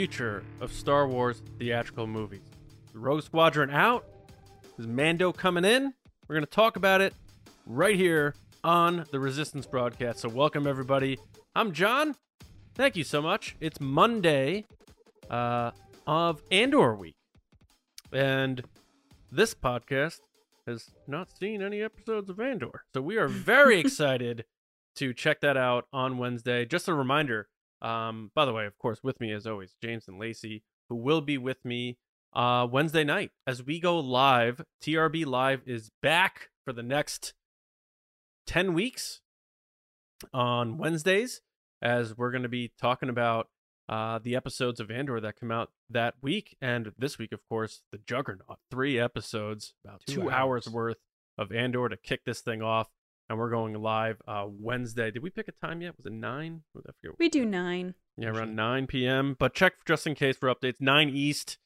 future of Star Wars theatrical movies? Is Rogue Squadron out? Is Mando coming in? We're going to talk about it right here on the Resistance broadcast. So, welcome everybody. I'm John. Thank you so much. It's Monday uh, of Andor week. And this podcast has not seen any episodes of Andor. So we are very excited to check that out on Wednesday. Just a reminder, um, by the way, of course, with me as always, James and Lacey, who will be with me uh, Wednesday night as we go live. TRB Live is back for the next 10 weeks on Wednesdays as we're going to be talking about uh, the episodes of Andor that come out that week. And this week, of course, the Juggernaut. Three episodes, about two, Two hours. hours. worth of Andor to kick this thing off. And we're going live uh, Wednesday. Did we pick a time yet? Was it nine? I forget. We do nine. Yeah, around 9 p.m. But check just in case for updates. 9 East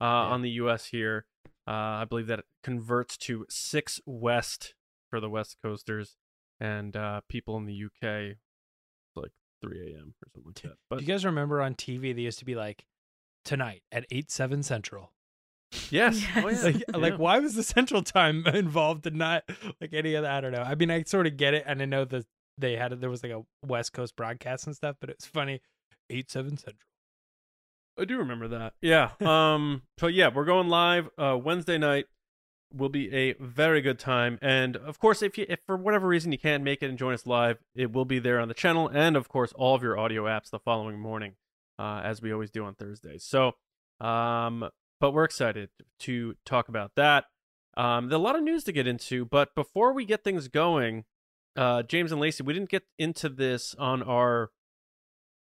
uh, on the U.S. here. Uh, I believe that it converts to 6 West for the West Coasters. And uh, people in the U.K., it's like 3 a.m. or something like that. But Do you guys remember on TV they used to be like tonight at eight seven central? Yes. Oh, Yes. yeah. Like, like why was the central time involved and not like any of that? I don't know. I mean, I sort of get it, and I know that they had it. there was like a West Coast broadcast and stuff, but it was funny. Eight seven central. I do remember that. Yeah. Um. so yeah, we're going live uh, Wednesday night. Will be a very good time, and of course, if you if for whatever reason you can't make it and join us live, it will be there on the channel, and of course, all of your audio apps the following morning, uh, as we always do on Thursdays. So, um, but we're excited to talk about that. Um, there's a lot of news to get into, but before we get things going, uh, James and Lacey, we didn't get into this on our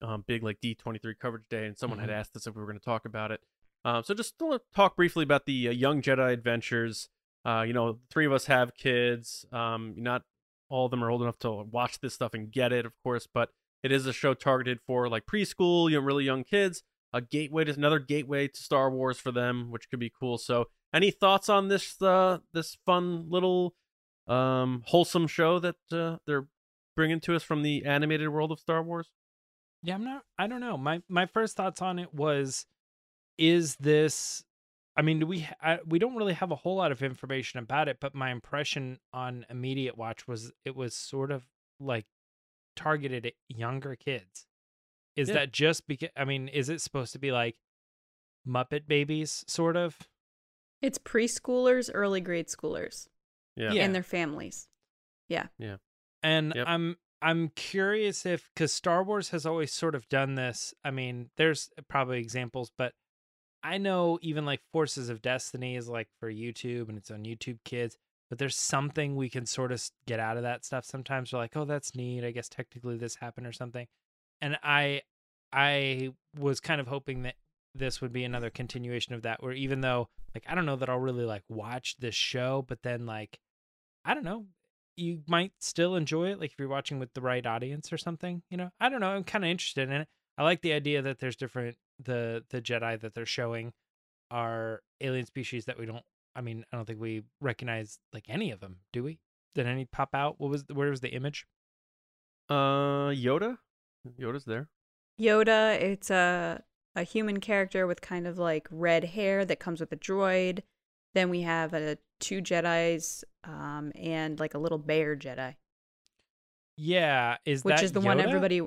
um, big like D23 coverage day, and someone had Mhm. asked us if we were going to talk about it. Um, so just to talk briefly about the uh, Young Jedi Adventures. Uh, you know, three of us have kids. Um, not all of them are old enough to watch this stuff and get it, of course, but it is a show targeted for like preschool, you know, really young kids. A gateway to another gateway to Star Wars for them, which could be cool. So, any thoughts on this uh, this fun little um, wholesome show that uh, they're bringing to us from the animated world of Star Wars? Yeah, I'm not. I don't know. My my first thoughts on it was, is this? I mean, do we I, we don't really have a whole lot of information about it, but my impression on immediate watch was it was sort of like targeted at younger kids. Is Yeah. that just because? I mean, is it supposed to be like Muppet babies, sort of? It's preschoolers, early grade schoolers, Yeah. Yeah. and their families. Yeah, yeah. And Yep. I'm I'm curious if because Star Wars has always sort of done this. I mean, there's probably examples, but I know even like Forces of Destiny is like for YouTube and it's on YouTube Kids. But there's something we can sort of get out of that stuff. Sometimes we're like, oh, that's neat. I guess technically this happened or something. And I I was kind of hoping that this would be another continuation of that, where even though like I don't know that I'll really like watch this show, but then like I don't know, you might still enjoy it like if you're watching with the right audience or something you know? I don't know i'm kind of interested in it. I like the idea that there's different the the jedi that they're showing are alien species that we don't i mean i don't think we recognize like any of them do we? Did any pop out? What was where was the image? Uh, Yoda. Yoda's there. Yoda, it's a a human character with kind of like red hair that comes with a droid. Then we have a two Jedi's um, and like a little bear Jedi, yeah is which that is the one everybody.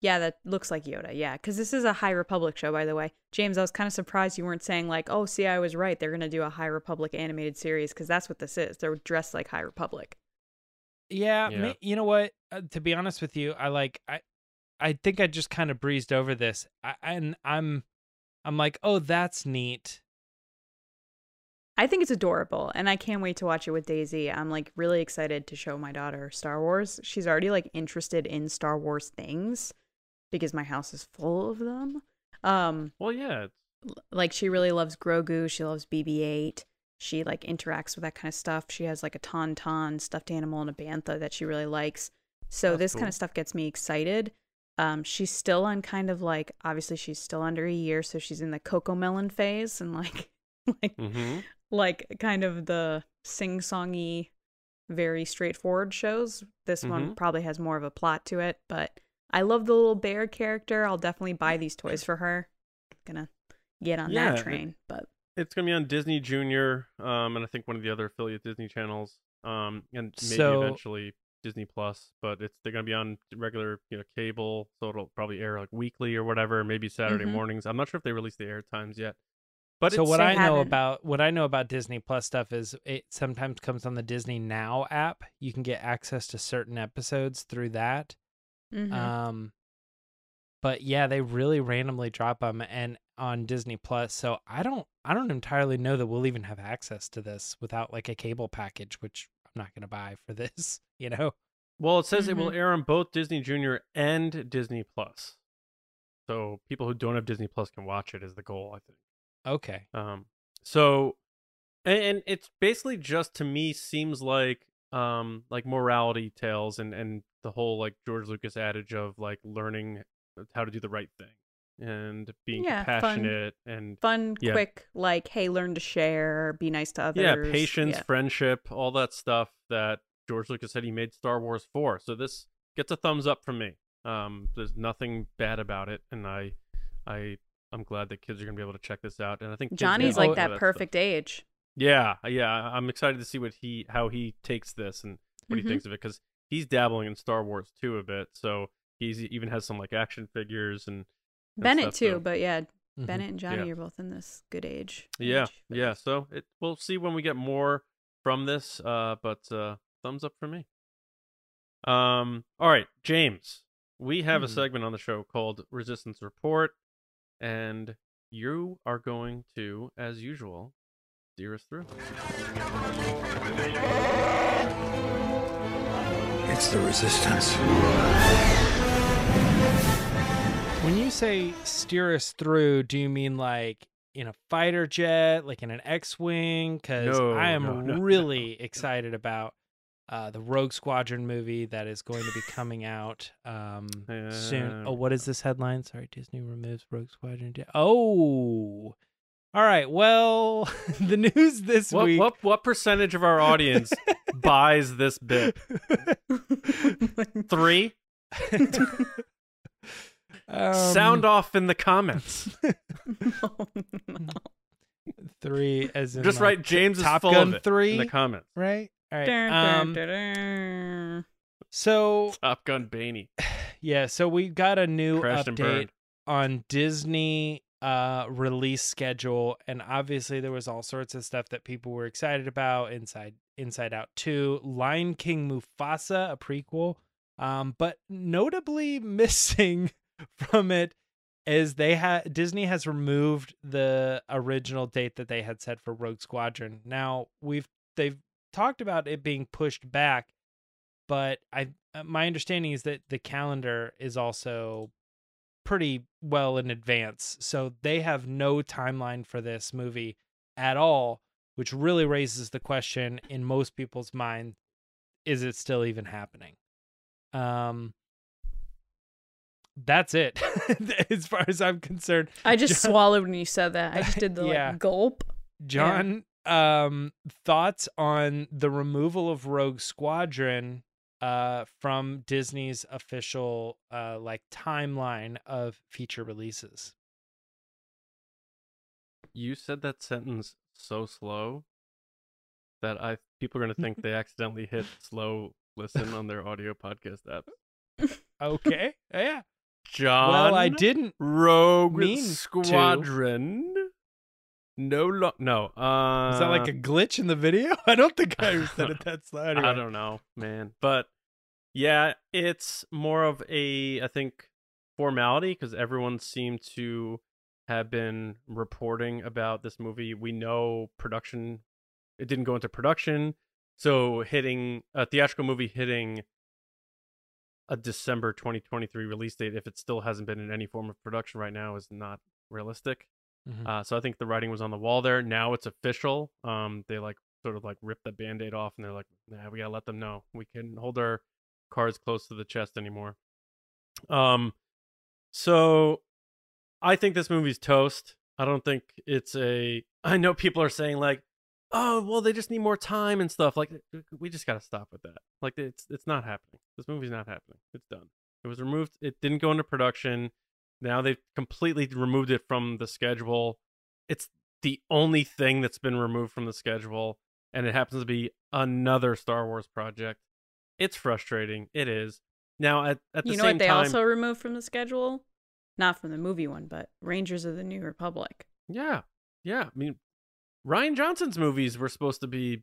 Yeah, that looks like Yoda. Yeah, because this is a High Republic show, by the way. James, I was kind of surprised you weren't saying like, "Oh, see, I was right. They're gonna do a High Republic animated series," because that's what this is. They're dressed like High Republic. Yeah, Yeah. ma- you know what? Uh, to be honest with you, I like I, I think I just kind of breezed over this, I, and I'm, I'm like, oh, that's neat. I think it's adorable, and I can't wait to watch it with Daisy. I'm like really excited to show my daughter Star Wars. She's already like interested in Star Wars things because my house is full of them. Um, Well, yeah. Like she really loves Grogu. She loves BB-8. She like interacts with that kind of stuff. She has like a tauntaun stuffed animal and a bantha that she really likes. So That's this kind of stuff gets me excited. Um, she's still on kind of like obviously she's still under a year, so she's in the CoComelon phase and like like mm-hmm. like kind of the sing-songy, very straightforward shows. This one Mhm. probably has more of a plot to it, but I love the little bear character. I'll definitely buy these toys for her. Gonna get on Yeah, that it- train. But It's gonna be on Disney Junior, um, and I think one of the other affiliate Disney channels, um, and maybe So- eventually Disney Plus. But it's they're gonna be on regular, you know, cable, so it'll probably air like weekly or whatever, maybe Saturday Mhm. mornings. I'm not sure if they released the air times yet. But so what I know haven't. about what I know about Disney Plus stuff is it sometimes comes on the Disney Now app. You can get access to certain episodes through that. mhm. Um, but yeah, they really randomly drop them and on Disney Plus. So I don't, I don't entirely know that we'll even have access to this without like a cable package, which I'm not going to buy for this. You know? well, it says it Mm-hmm. will air on both Disney Junior and Disney Plus. So people who don't have Disney Plus can watch it. Is the goal, I think. Okay. Um, so, and, and it's basically just to me seems like um like morality tales and and the whole like George Lucas adage of like learning how to do the right thing and being Yeah, fun. and Fun, yeah. quick, like, hey, learn to share, be nice to others. yeah patience Yeah. friendship all that stuff that George Lucas said he made Star Wars for. So this gets a thumbs up from me. Um, there's nothing bad about it, and I I I'm glad that kids are gonna be able to check this out. And I think Johnny's like that stuff. perfect age. Yeah, yeah, I'm excited to see what he how he takes this and what Mhm. he thinks of it because he's dabbling in Star Wars too a bit. So he's he even has some like action figures and Bennett stuff, too, so- but yeah, Mhm. Bennett and Johnny Yeah. are both in this good age. yeah, age for yeah. So it we'll see when we get more from this. Uh, but uh, thumbs up for me. Um, all right, James, we have a Hmm. segment on the show called Resistance Report, and you are going to, as usual, steer us through. It's the resistance. When you say steer us through, do you mean like in a fighter jet, like in an X-wing? Because No, I am no, no, really excited about uh, the Rogue Squadron movie that is going to be coming out um, soon. Uh, Oh, what is this headline? Sorry, Disney removes Rogue Squadron. Oh, all right. Well, the news this What, week. what what percentage of our audience buys this bit? Three. Um, Sound off in the comments. Oh, no. three as in Just like, write James is Top full Gun of it three, in the comments. right? All right. Dun, dun, Um, dun, dun. so Top Gun Baney yeah, so we got a new crashed update on Disney uh release schedule and obviously there was all sorts of stuff that people were excited about inside Inside Out 2, Lion King Mufasa, a prequel. Um but notably missing from it is they had Disney has removed the original date that they had set for Rogue Squadron. Now, we've they've talked about it being pushed back, but I uh, my understanding is that the calendar is also pretty well in advance. So they have no timeline for this movie at all, which really raises the question in most people's mind, is it still even happening? Um that's it as far as I'm concerned. I just John- swallowed when you said that. I just did the Yeah. like gulp. John, um, thoughts on the removal of Rogue Squadron uh from Disney's official uh like timeline of feature releases. You said that sentence so slow that I people are gonna think they accidentally hit slow listen on their audio podcast app Okay. yeah. John, Well, I didn't Rogue mean to. Squadron. No, lo- no. Uh, Is that like a glitch in the video? I don't think I said it that slow. Anyway. I don't know, man. But yeah, it's more of a I think formality because everyone seemed to have been reporting about this movie. We know production it didn't go into production, so hitting a theatrical movie hitting a December 2023 release date if it still hasn't been in any form of production right now is not realistic. Mhm. Uh, so I think the writing was on the wall there. Now it's official. Um, they like sort of like ripped the band-aid off and they're like, nah, we gotta let them know. We can hold our cards close to the chest anymore. Um, so I think this movie's toast. I don't think it's a. I know people are saying like, oh, well, they just need more time and stuff. Like, we just gotta stop with that. Like, it's it's not happening. This movie's not happening. It's done. It was removed. It didn't go into production. Now they've completely removed it from the schedule. It's the only thing that's been removed from the schedule, and it happens to be another Star Wars project. It's frustrating. It is. Now at, at the you know same what they time, also removed from the schedule? Not from the movie one, but Rangers of the New Republic. Yeah. Yeah. I mean, Rian Johnson's movies were supposed to be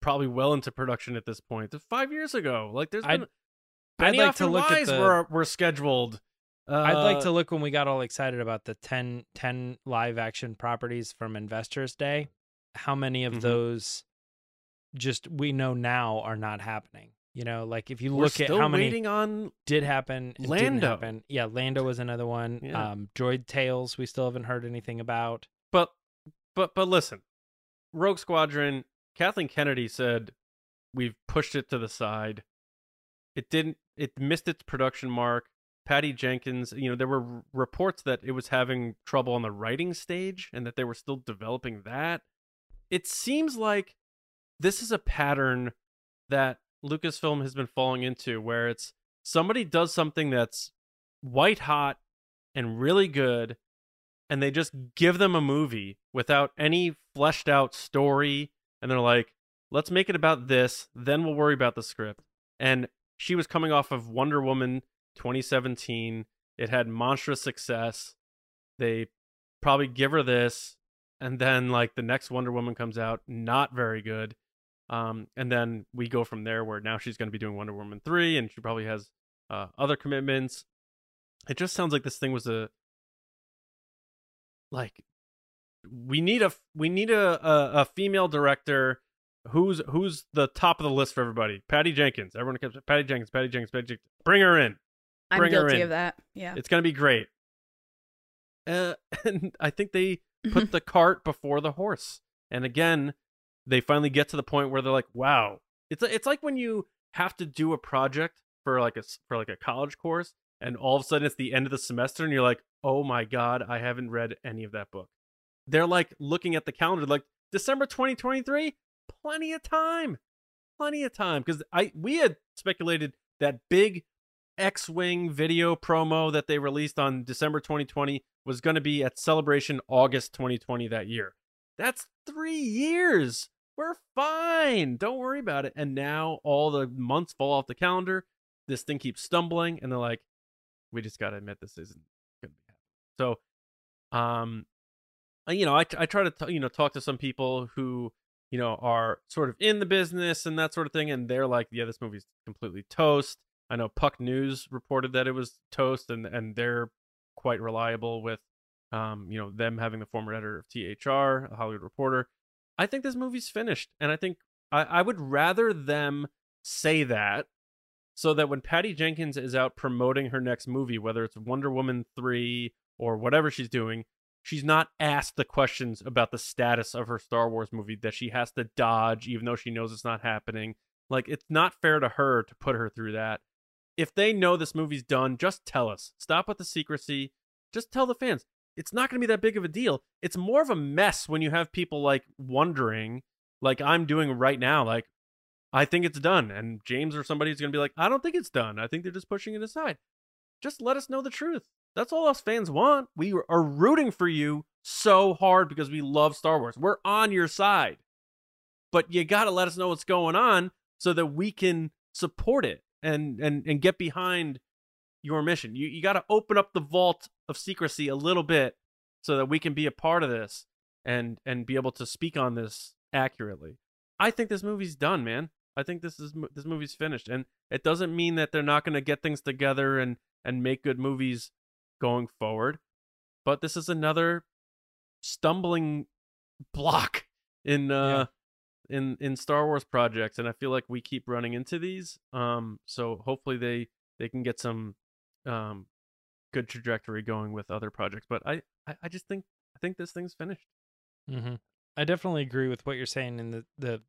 probably well into production at this point. Five years ago. Like there's I'd- been I'd Benioff like to look at the- were were scheduled. Uh, I'd like to look when we got all excited about the 10, 10 live action properties from Investors Day. How many of Mhm. those just we know now are not happening? You know, like if you We're look at how many waiting on did happen, Lando. happen. Yeah, Lando was another one. Yeah. Um, Droid Tales, we still haven't heard anything about. But but listen. Rogue Squadron, Kathleen Kennedy said we've pushed it to the side. It didn't it missed its production mark. Patty Jenkins, you know, there were reports that it was having trouble on the writing stage and that they were still developing that. It seems like this is a pattern that Lucasfilm has been falling into where it's somebody does something that's white hot and really good and they just give them a movie without any fleshed out story. And they're like let's make it about this then we'll worry about the script. And she was coming off of Wonder Woman 2017 it had monstrous success. They probably give her this and then like the next Wonder Woman comes out not very good. Um and then we go from there where now she's going to be doing Wonder Woman 3 and she probably has uh, other commitments. It just sounds like this thing was a like we need a we need a, a, a female director who's who's the top of the list for everybody. Patty jenkins. Everyone keeps patty jenkins patty jenkins patty jenkins. Bring her in. I'm Bring her guilty in. of that. Yeah. it's gonna be great. Uh, and i think they put the cart before the horse. And again they finally get to the point where they're like wow. It's it's like when you have to do a project for like a for like a college course and all of a sudden it's the end of the semester and you're like oh my god i haven't read any of that book. They're like looking at the calendar like december 2023 plenty of time. Plenty of time. Because i we had speculated that big x-wing video promo that they released on december 2020 was going to be at celebration august 2020 that year. That's three years! We're fine! Don't worry about it. And now all the months fall off the calendar. This thing keeps stumbling and they're like we just got to admit this isn't going to be happening. So um uh, you know i, I try to t- you know talk to some people who you know are sort of in the business and that sort of thing and they're like yeah this movie's completely toast. I know puck news reported that it was toast and and they're quite reliable with um you know them having the former editor of thr a hollywood reporter. I think this movie's finished and i think i, I would rather them say that so that when patty jenkins is out promoting her next movie whether it's wonder woman 3 or whatever she's doing she's not asked the questions about the status of her Star Wars movie that she has to dodge even though she knows it's not happening. Like it's not fair to her to put her through that. If they know this movie's done, just tell us. Stop with the secrecy. Just tell the fans. It's not going to be that big of a deal. It's more of a mess when you have people like wondering like I'm doing right now like I think it's done and James or somebody's going to be like I don't think it's done. I think they're just pushing it aside. Just let us know the truth. That's all us fans want. We are rooting for you so hard because we love Star Wars. We're on your side. But you got to let us know what's going on so that we can support it and and and get behind your mission. You you got to open up the vault of secrecy a little bit so that we can be a part of this and and be able to speak on this accurately. I think this movie's done, man. I think this is this movie's finished and it doesn't mean that they're not going to get things together and and make good movies going forward. But this is another stumbling block in uh in in Star Wars projects and I feel like we keep running into these. Um so hopefully they they can get some um good trajectory going with other projects. But I I, I just think I think this thing's finished. hmm I definitely agree with what you're saying in the the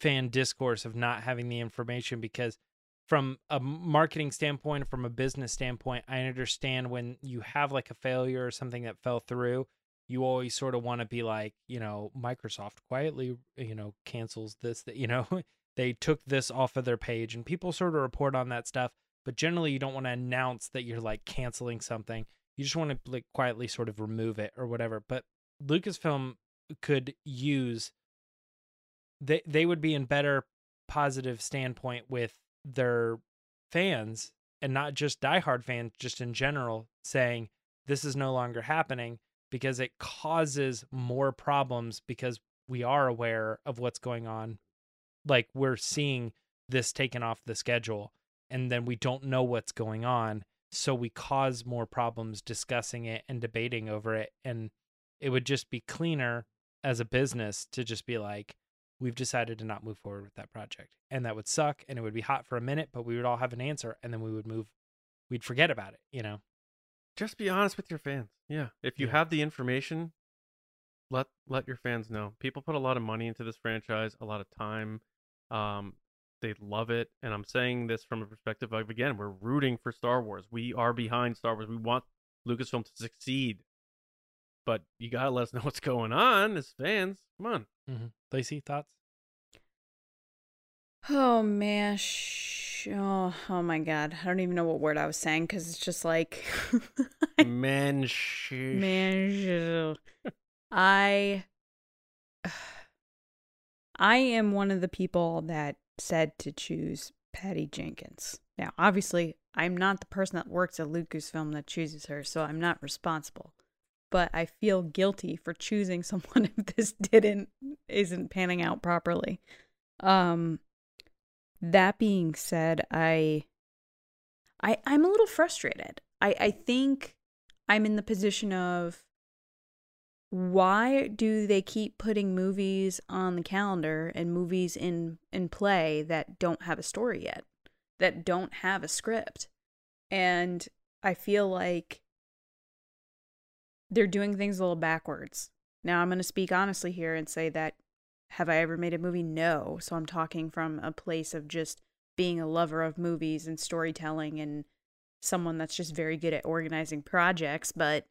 fan discourse of not having the information because from a marketing standpoint from a business standpoint i understand when you have like a failure or something that fell through you always sort of want to be like you know microsoft quietly you know cancels this that you know they took this off of their page and people sort of report on that stuff but generally you don't want to announce that you're like canceling something. You just want to like quietly sort of remove it or whatever. But Lucasfilm could use they they would be in better positive standpoint with their fans and not just diehard fans, just in general, saying this is no longer happening because it causes more problems because we are aware of what's going on. Like we're seeing this taken off the schedule and then we don't know what's going on. So we cause more problems discussing it and debating over it. And it would just be cleaner as a business to just be like, we've decided to not move forward with that project. And that would suck and it would be hot for a minute, but we would all have an answer and then we would move, we'd forget about it, you know? Just be honest with your fans. Yeah. If you Yeah. have the information, let let your fans know. People put a lot of money into this franchise, a lot of time. Um, they love it, and I'm saying this from a perspective of again, we're rooting for Star Wars. We are behind Star Wars. We want Lucasfilm to succeed, but you gotta let us know what's going on as fans. Come on. Mm-hmm. Lacey, thoughts? Oh man, sh- oh, oh my god, I don't even know what word I was saying because it's just like, Man, sheesh. man, sh- I, I am one of the people that said to choose Patty Jenkins. Now, obviously, I'm not the person that works at Lucasfilm that chooses her, so I'm not responsible. But I feel guilty for choosing someone if this didn't isn't panning out properly. Um that being said, I I I'm a little frustrated. I I think I'm in the position of why do they keep putting movies on the calendar and movies in in play that don't have a story yet, that don't have a script? And I feel like they're doing things a little backwards. Now I'm going to speak honestly here and say that have I ever made a movie? No. So I'm talking from a place of just being a lover of movies and storytelling and someone that's just very good at organizing projects, but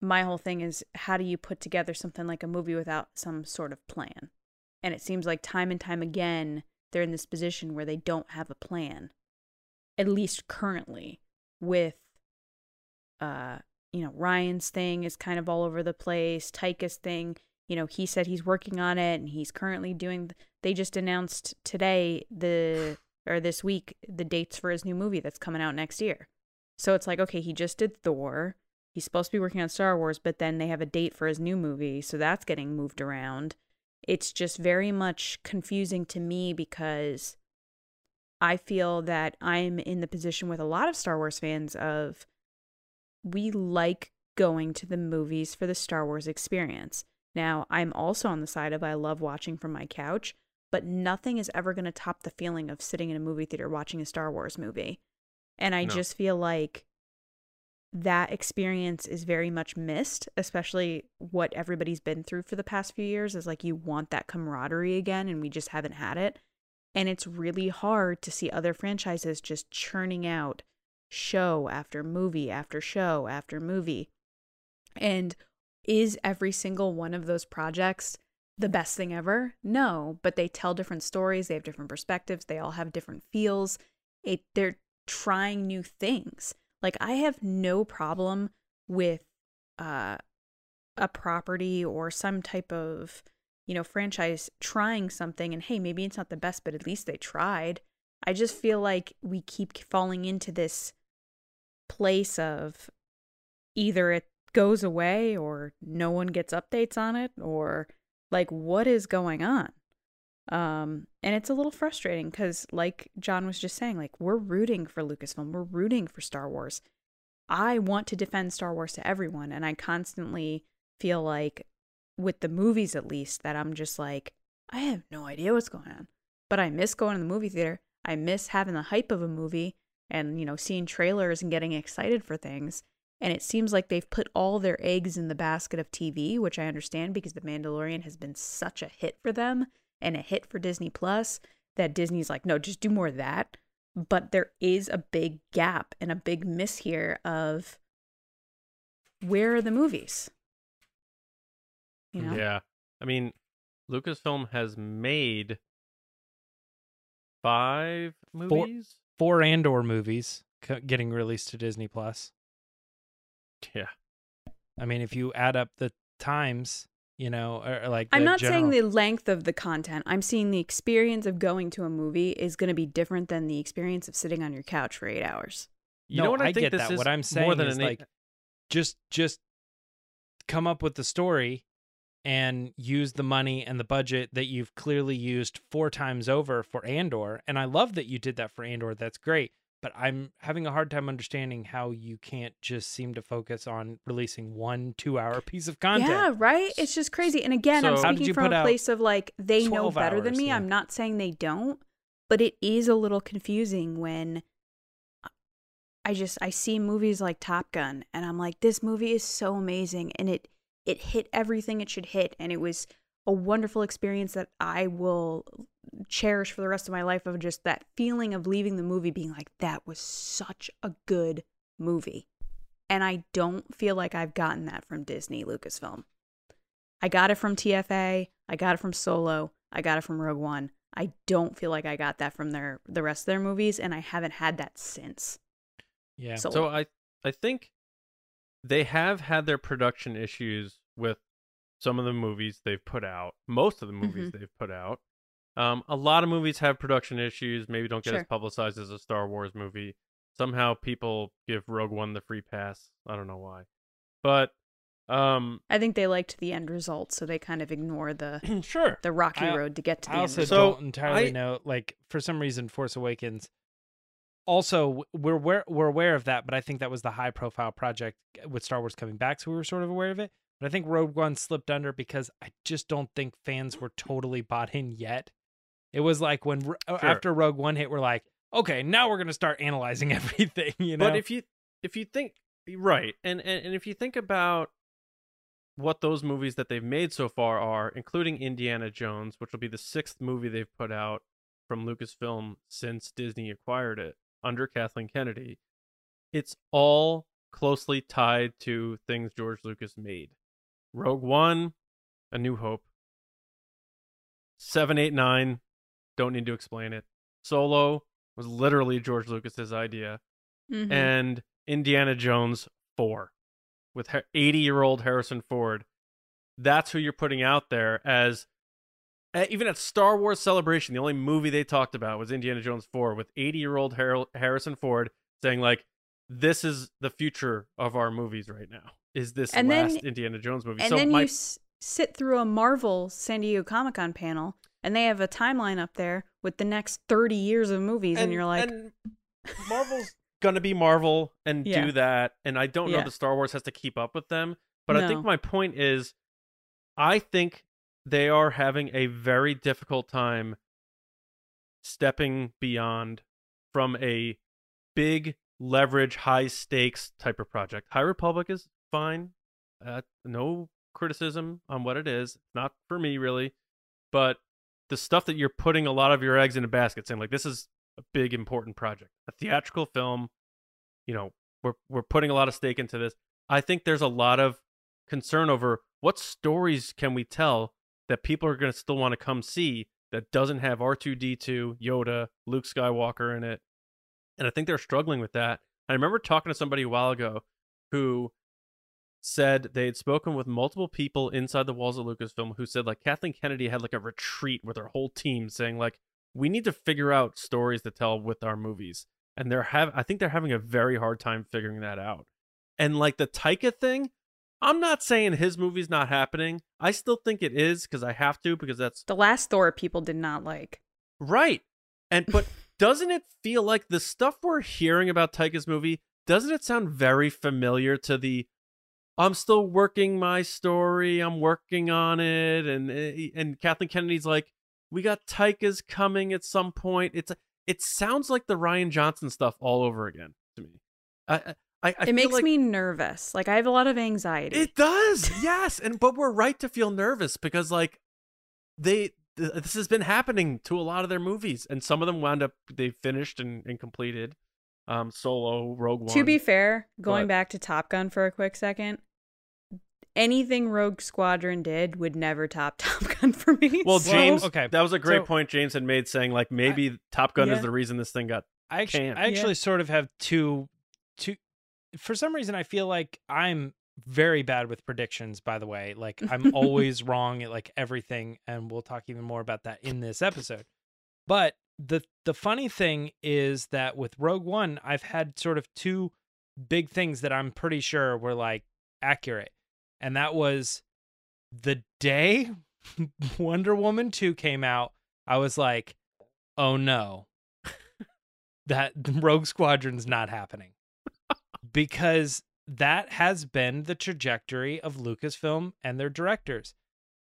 my whole thing is how do you put together something like a movie without some sort of plan? And it seems like time and time again they're in this position where they don't have a plan. At least currently with uh you know, Rian's thing is kind of all over the place. Taika's thing, you know, he said he's working on it and he's currently doing. They just announced today the or this week the dates for his new movie that's coming out next year. So it's like, okay, he just did Thor. He's supposed to be working on Star Wars, but then they have a date for his new movie, so that's getting moved around. It's just very much confusing to me because I feel that I'm in the position with a lot of Star Wars fans of we like going to the movies for the Star Wars experience. Now, I'm also on the side of I love watching from my couch, but nothing is ever going to top the feeling of sitting in a movie theater watching a Star Wars movie. And I No. just feel like that experience is very much missed, especially what everybody's been through for the past few years is like you want that camaraderie again and we just haven't had it. And it's really hard to see other franchises just churning out show after movie after show after movie. And is every single one of those projects the best thing ever? No, but they tell different stories, they have different perspectives, they all have different feels. It they're trying new things. Like I have no problem with uh a property or some type of, you know, franchise trying something and hey, maybe it's not the best, but at least they tried. I just feel like we keep falling into this place of either it goes away or no one gets updates on it or like what is going on? Um and it's a little frustrating cuz like John was just saying like we're rooting for Lucasfilm we're rooting for Star Wars. I want to defend Star Wars to everyone and I constantly feel like with the movies at least that I'm just like I have no idea what's going on. But I miss going to the movie theater I miss having the hype of a movie and you know seeing trailers and getting excited for things and it seems like they've put all their eggs in the basket of TV, which I understand because The Mandalorian has been such a hit for them and a hit for Disney Plus that Disney's like, no, just do more of that. But there is a big gap and a big miss here of where are the movies? You know? Yeah. I mean, Lucasfilm has made five movies. Four Andor movies getting released to Disney Plus. Yeah. I mean, if you add up the times, you know, or, or like I'm the not saying the length of the content. I'm seeing the experience of going to a movie is going to be different than the experience of sitting on your couch for eight hours. You no, know what I, think get this that. is What I'm saying more saying than is an eight- like just just come up with the story and use the money and the budget that you've clearly used four times over for Andor. And I love that you did that for Andor. That's great. But I'm having a hard time understanding how you can't just seem to focus on releasing one two hour piece of content. Yeah, right? It's just crazy. And again, I'm So- speaking from a place of like they know 12 better than me. yeah. I'm not saying they don't, but it is a little confusing when I just I see movies like Top Gun and I'm like this movie is so amazing and it it hit everything it should hit and it was a wonderful experience that I will cherish for the rest of my life of just that feeling of leaving the movie being like that was such a good movie. And I don't feel like I've gotten that from Disney Lucasfilm. I got it from TFA, I got it from Solo, I got it from Rogue One. I don't feel like I got that from their the rest of their movies and I haven't had that since. Yeah. So- So I I think they have had their production issues with some of the movies they've put out. Most of the movies Mm-hmm. they've put out. Um, a lot of movies have production issues. Maybe don't get as publicized as a Star Wars movie. Somehow people give Rogue One the free pass. I don't know why, but um, I think they liked the end result, so they kind of ignore the sure. the rocky I- road to get to the I end also result. So, don't entirely I- know. Like for some reason, Force Awakens. Also, we're aware, we're aware of that, but I think that was the high profile project with Star Wars coming back, so we were sort of aware of it. But I think Rogue One slipped under because I just don't think fans were totally bought in yet. It was like when uh, Sure. after Rogue One hit, we're like, okay, now we're gonna start analyzing everything. You know, But if you if you think right, and, and and if you think about what those movies that they've made so far are, including Indiana Jones, which will be the sixth movie they've put out from Lucasfilm since Disney acquired it under Kathleen Kennedy, it's all closely tied to things George Lucas made. Rogue One, A New Hope, seven, eight, nine, don't need to explain it. Solo was literally George Lucas's idea Mhm. and Indiana Jones 4 with 80 year old Harrison Ford. That's who you're putting out there as uh, even at Star Wars Celebration, the only movie they talked about was Indiana Jones 4 with 80 year old Harrison Ford saying, like, this is the future of our movies right now. Is this And then- last Indiana Jones movie? And so then my you s- sit through a Marvel San Diego Comic Con panel, and they have a timeline up there with the next 30 years of movies, and, you're like, and Marvel's gonna be Marvel and Yeah. do that, and I don't know Yeah. that Star Wars has to keep up with them. But I think my point is, I think they are having a very difficult time stepping beyond from a big leverage, high stakes type of project. High Republic is fine. Uh, no criticism on what it is. Not for me really, but the stuff that you're putting a lot of your eggs in a basket, saying like this is a big important project, a theatrical film. You know, we're we're putting a lot of stake into this. I think there's a lot of concern over what stories can we tell that people are going to still want to come see that doesn't have R2D2, Yoda, Luke Skywalker in it. And I think they're struggling with that. I remember talking to somebody a while ago who said they had spoken with multiple people inside the walls of Lucasfilm who said like Kathleen Kennedy had like a retreat with her whole team saying like we need to figure out stories to tell with our movies. And they're have I think they're having a very hard time figuring that out. And like the Taika thing, I'm not saying his movie's not happening. I still think it is because I have to because that's the last Thor people did not like. right. And but doesn't it feel like the stuff we're hearing about Taika's movie doesn't it sound very familiar to the I'm still working my story, I'm working on it and eh, and Kathleen Kennedy's like we got Taika's coming at some point. It's it sounds like the Rian Johnson stuff all over again to me. I I, I it makes like- me nervous. Like I have a lot of anxiety. it does, yes, and but we're right to feel nervous because like they th- this has been happening to a lot of their movies, and some of them wound up they finished and, and completed. Um, Solo, Rogue One. To be fair, going but- back to Top Gun for a quick second, anything Rogue Squadron did would never top Top Gun for me. well, so- James, okay, that was a great so- point. James had made saying like maybe Top Gun is the reason this thing got I actually, can. I actually sort of have two, two. For some reason, I feel like I'm very bad with predictions. By the way, like I'm always wrong at like everything, and we'll talk even more about that in this episode. But the the funny thing is that with Rogue One, I've had sort of two big things that I'm pretty sure were like accurate, and that was the day Wonder Woman two came out. I was like, oh no, that Rogue Squadron's not happening because that has been the trajectory of Lucasfilm and their directors.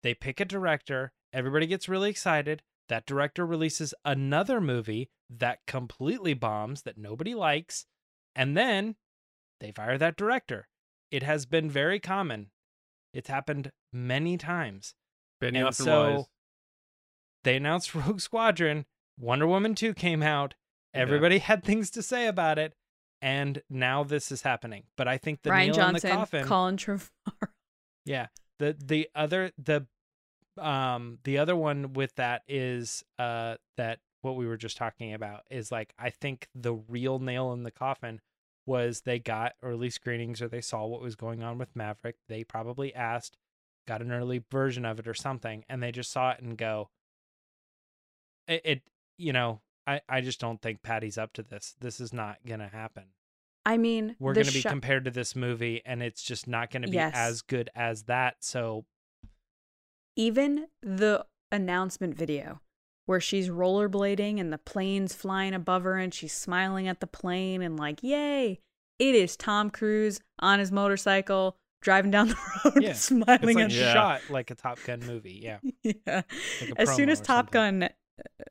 They pick a director, everybody gets really excited. That director releases another movie that completely bombs, that nobody likes, and then they fire that director. It has been very common. It's happened many times. Benioff and so Weiss. they announced Rogue Squadron, Wonder Woman 2 came out, Yeah. everybody had things to say about it, and now this is happening. But I think the Rian nail Johnson, in the coffin, Colin Trevorrow. yeah. The the other the um the other one with that is uh that what we were just talking about is like I think the real nail in the coffin was they got early screenings or they saw what was going on with Maverick. They probably asked, got an early version of it or something, and they just saw it and go, it, it you know, I, I just don't think Patty's up to this. This is not gonna happen. I mean, We're gonna be sho- compared to this movie, and it's just not gonna be Yes. as good as that. So even the announcement video where she's rollerblading and the plane's flying above her and she's smiling at the plane and like, yay, it is Tom Cruise on his motorcycle driving down the road Yeah, it's smiling like at Yeah. shot like a Top Gun movie. Yeah. yeah. Like As soon as Top something. Gun,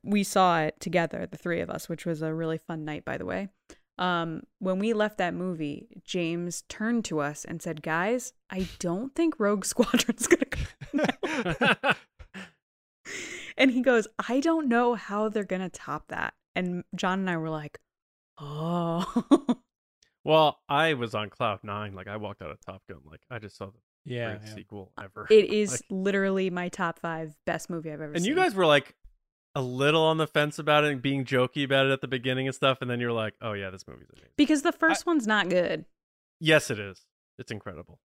we saw it together, the three of us, which was a really fun night, by the way. Um, when we left that movie, James turned to us and said, "Guys, I don't think Rogue Squadron's gonna come and he goes, "I don't know how they're gonna top that." And John and I were like, "Oh, well, I was on cloud nine. Like I walked out of Top Gun. Like I just saw the Yeah. greatest yeah. sequel ever. it is Like, literally my top five best movie I've ever seen. and seen." you guys were like a little on the fence about it and being jokey about it at the beginning and stuff, and then you're like, oh yeah, this movie's amazing. because the first one's not good. Yes, it is. It's incredible.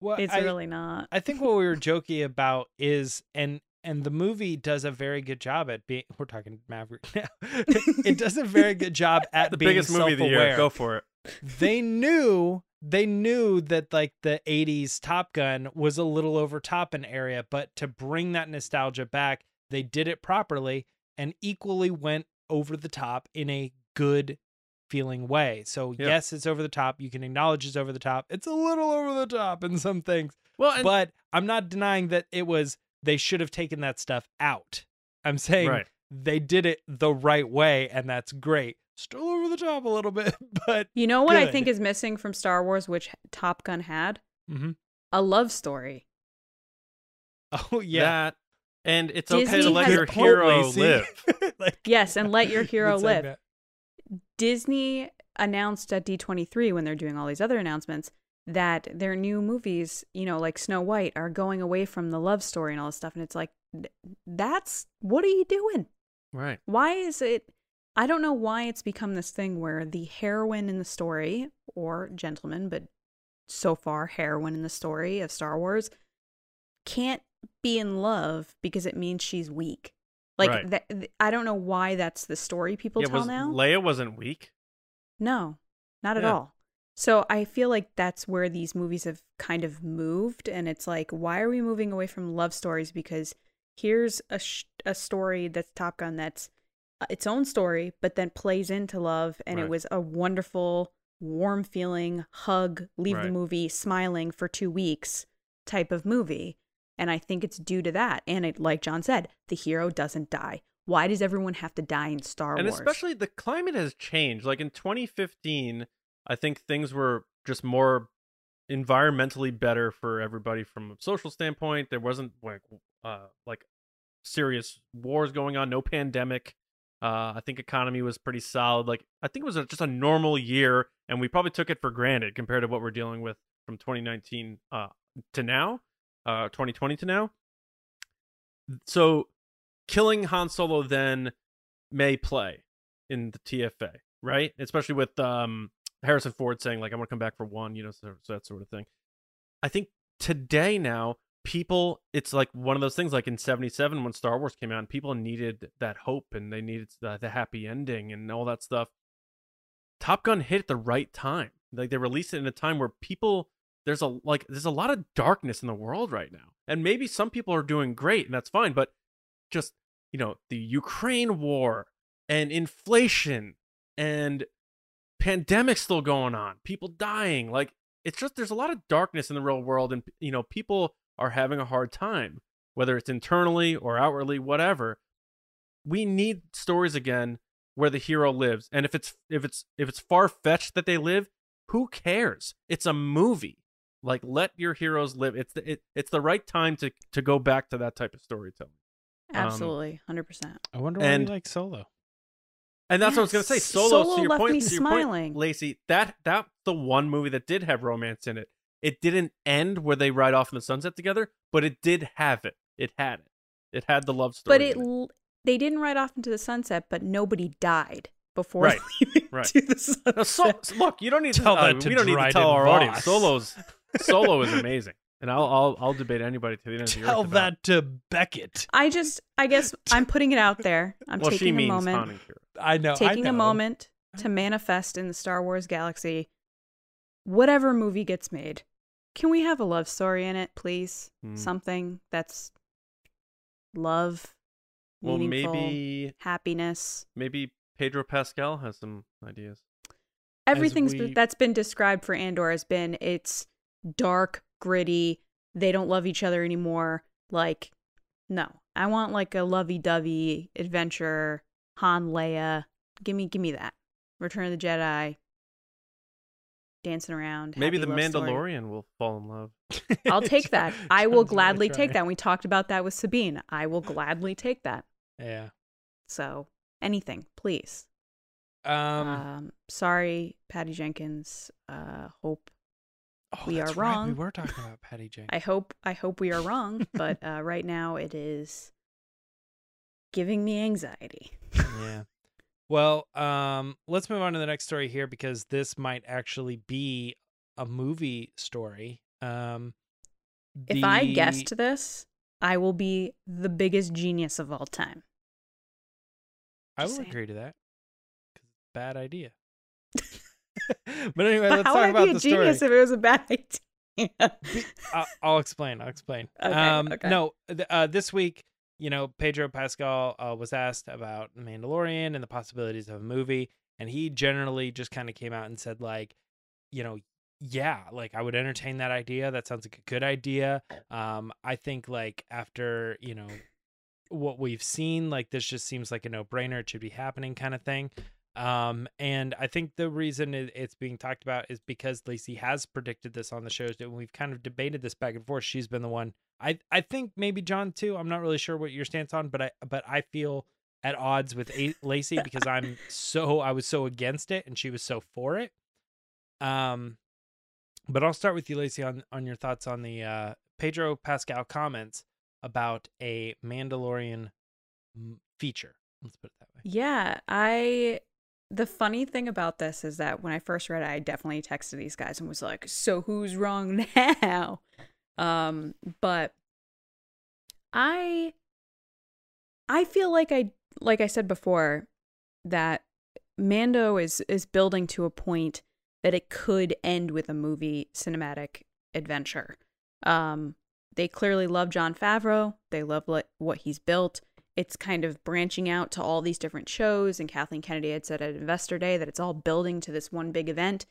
Well, It's I, really not. I think what we were jokey about is and and the movie does a very good job at being we're talking Maverick now. it does a very good job at The being biggest movie of the year. Go for it. they knew they knew that like the 80s Top Gun was a little over top in area, but to bring that nostalgia back, they did it properly and equally went over the top in a good feeling way. So Yeah. yes, it's over the top. You can acknowledge it's over the top. It's a little over the top in some things, Well, and, but I'm not denying that it was they should have taken that stuff out. I'm saying right. they did it the right way and that's great. Still over the top a little bit, but You know what I think is missing from Star Wars, which Top Gun had? Mhm. A love story. Oh yeah. That and it's okay to let your hero Lacey. live. like, Yes, and let your hero good live. segment. Disney announced at D23 when they're doing all these other announcements that their new movies, you know, like Snow White, are going away from the love story and all this stuff. And it's like, that's what are you doing? Right. Why is it? I don't know why it's become this thing where the heroine in the story, or gentleman, but so far heroine in the story of Star Wars, can't be in love because it means she's weak. Like Right. that, th- I don't know why that's the story people yeah, tell was now. Leia wasn't weak. No, not at all. So I feel like that's where these movies have kind of moved, and it's like, why are we moving away from love stories? Because here's a sh- a story that's Top Gun that's uh, its own story, but then plays into love, and it was a wonderful, warm feeling hug, leave the movie smiling for two weeks type of movie. And I think it's due to that. And it, like John said, the hero doesn't die. Why does everyone have to die in Star and Wars? And especially the climate has changed. Like in 2015, I think things were just more environmentally better for everybody from a social standpoint. There wasn't like uh like serious wars going on, no pandemic. Uh, I think economy was pretty solid. Like I think it was a, just a normal year, and we probably took it for granted compared to what we're dealing with from 2019 uh, to now, uh, 2020 to now. So, killing Han Solo then may play in the TFA. right? Especially with um Harrison Ford saying like I'm gonna come back for one, you know, so, so that sort of thing. I think today now people it's like one of those things like in 77 when star wars came out and people needed that hope and they needed the, the happy ending and all that stuff top gun hit at the right time like they released it in a time where people there's a like there's a lot of darkness in the world right now and maybe some people are doing great and that's fine but just you know the ukraine war and inflation and pandemic still going on people dying like it's just there's a lot of darkness in the real world and you know people are having a hard time whether it's internally or outwardly whatever. We need stories again where the hero lives and if it's if it's if it's far-fetched that they live who cares? It's a movie like let your heroes live it's the, it, it's the right time to to go back to that type of storytelling Um, Absolutely, hundred percent. I wonder why And- you like Solo. And that's what I was gonna say. Yes, Solo, Solo to your left point, me to your point, smiling. Lacey. That that's the one movie that did have romance in it. It didn't end where they ride off in the sunset together, but it did have it. It had it. It had the love story. But it, in l- they didn't ride off into the sunset, but nobody died before Right, leaving right. to the sunset. Now, so, look, you don't need Tell to. uh, that to we don't need to tell our audience. Solo's Solo is amazing, and I'll I'll I'll debate anybody to the end of the Tell earth about it. that to Beckett. I just, I guess, I'm putting it out there. I'm well, she taking a means moment, Han and Qi'ra. I know. I taking a moment to manifest in the Star Wars galaxy. Whatever movie gets made, can we have a love story in it, please? Hmm. Something that's love, Well, maybe happiness. maybe Pedro Pascal has some ideas. everything's we- that's been described for Andor has been it's dark, gritty. They don't love each other anymore. Like, no, I want like a lovey-dovey adventure. Han, Leia, give me, give me that. Return of the Jedi, dancing around. Maybe the love story. Mandalorian will fall in love. I'll take that. I will gladly take that. We talked about that with Sabine. I will gladly take that. Yeah. So anything, please. Um. Um, sorry, Patty Jenkins. Uh, hope oh, we are right, wrong. We were talking about Patty Jenkins. I hope I hope we are wrong, but uh, right now it is giving me anxiety. yeah. Well, um, let's move on to the next story here because this might actually be a movie story. Um, If I guessed this, I will be the biggest genius of all time. I Just will saying. agree to that. Bad idea. but anyway, But let's how talk would I about be a the genius if it was a bad idea? I'll, I'll explain. I'll explain. Okay, um, okay. No, uh, this week, you know, Pedro Pascal uh, was asked about Mandalorian and the possibilities of a movie, and he generally just kind of came out and said, like, you know, yeah, like I would entertain that idea. That sounds like a good idea. Um, I think like after you know what we've seen, like this just seems like a no brainer. It should be happening, kind of thing. Um, and I think the reason it's being talked about is because Lacey has predicted this on the shows, and we've kind of debated this back and forth. She's been the one. I I think maybe John too. I'm not really sure what your stance on, but I but I feel at odds with A- Lacey because I'm so I was so against it, and she was so for it. Um, but I'll start with you, Lacey, on on your thoughts on the uh, Pedro Pascal comments about a Mandalorian feature. Let's put it that way. Yeah, I. The funny thing about this is that when I first read it, I definitely texted these guys and was like, "So who's wrong now?" Um, but I, I feel like I, like I said before, that Mando is is building to a point that it could end with a movie cinematic adventure. Um, they clearly love Jon Favreau. They love what, what he's built. It's kind of branching out to all these different shows. And Kathleen Kennedy had said at Investor Day that it's all building to this one big event.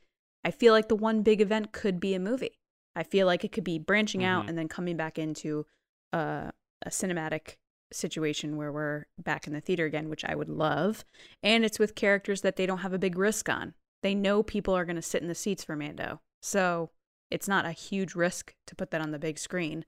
I feel like the one big event could be a movie. I feel like it could be branching out Mhm. and then coming back into uh, a cinematic situation where we're back in the theater again, which I would love. And it's with characters that they don't have a big risk on. They know people are going to sit in the seats for Mando. So it's not a huge risk to put that on the big screen.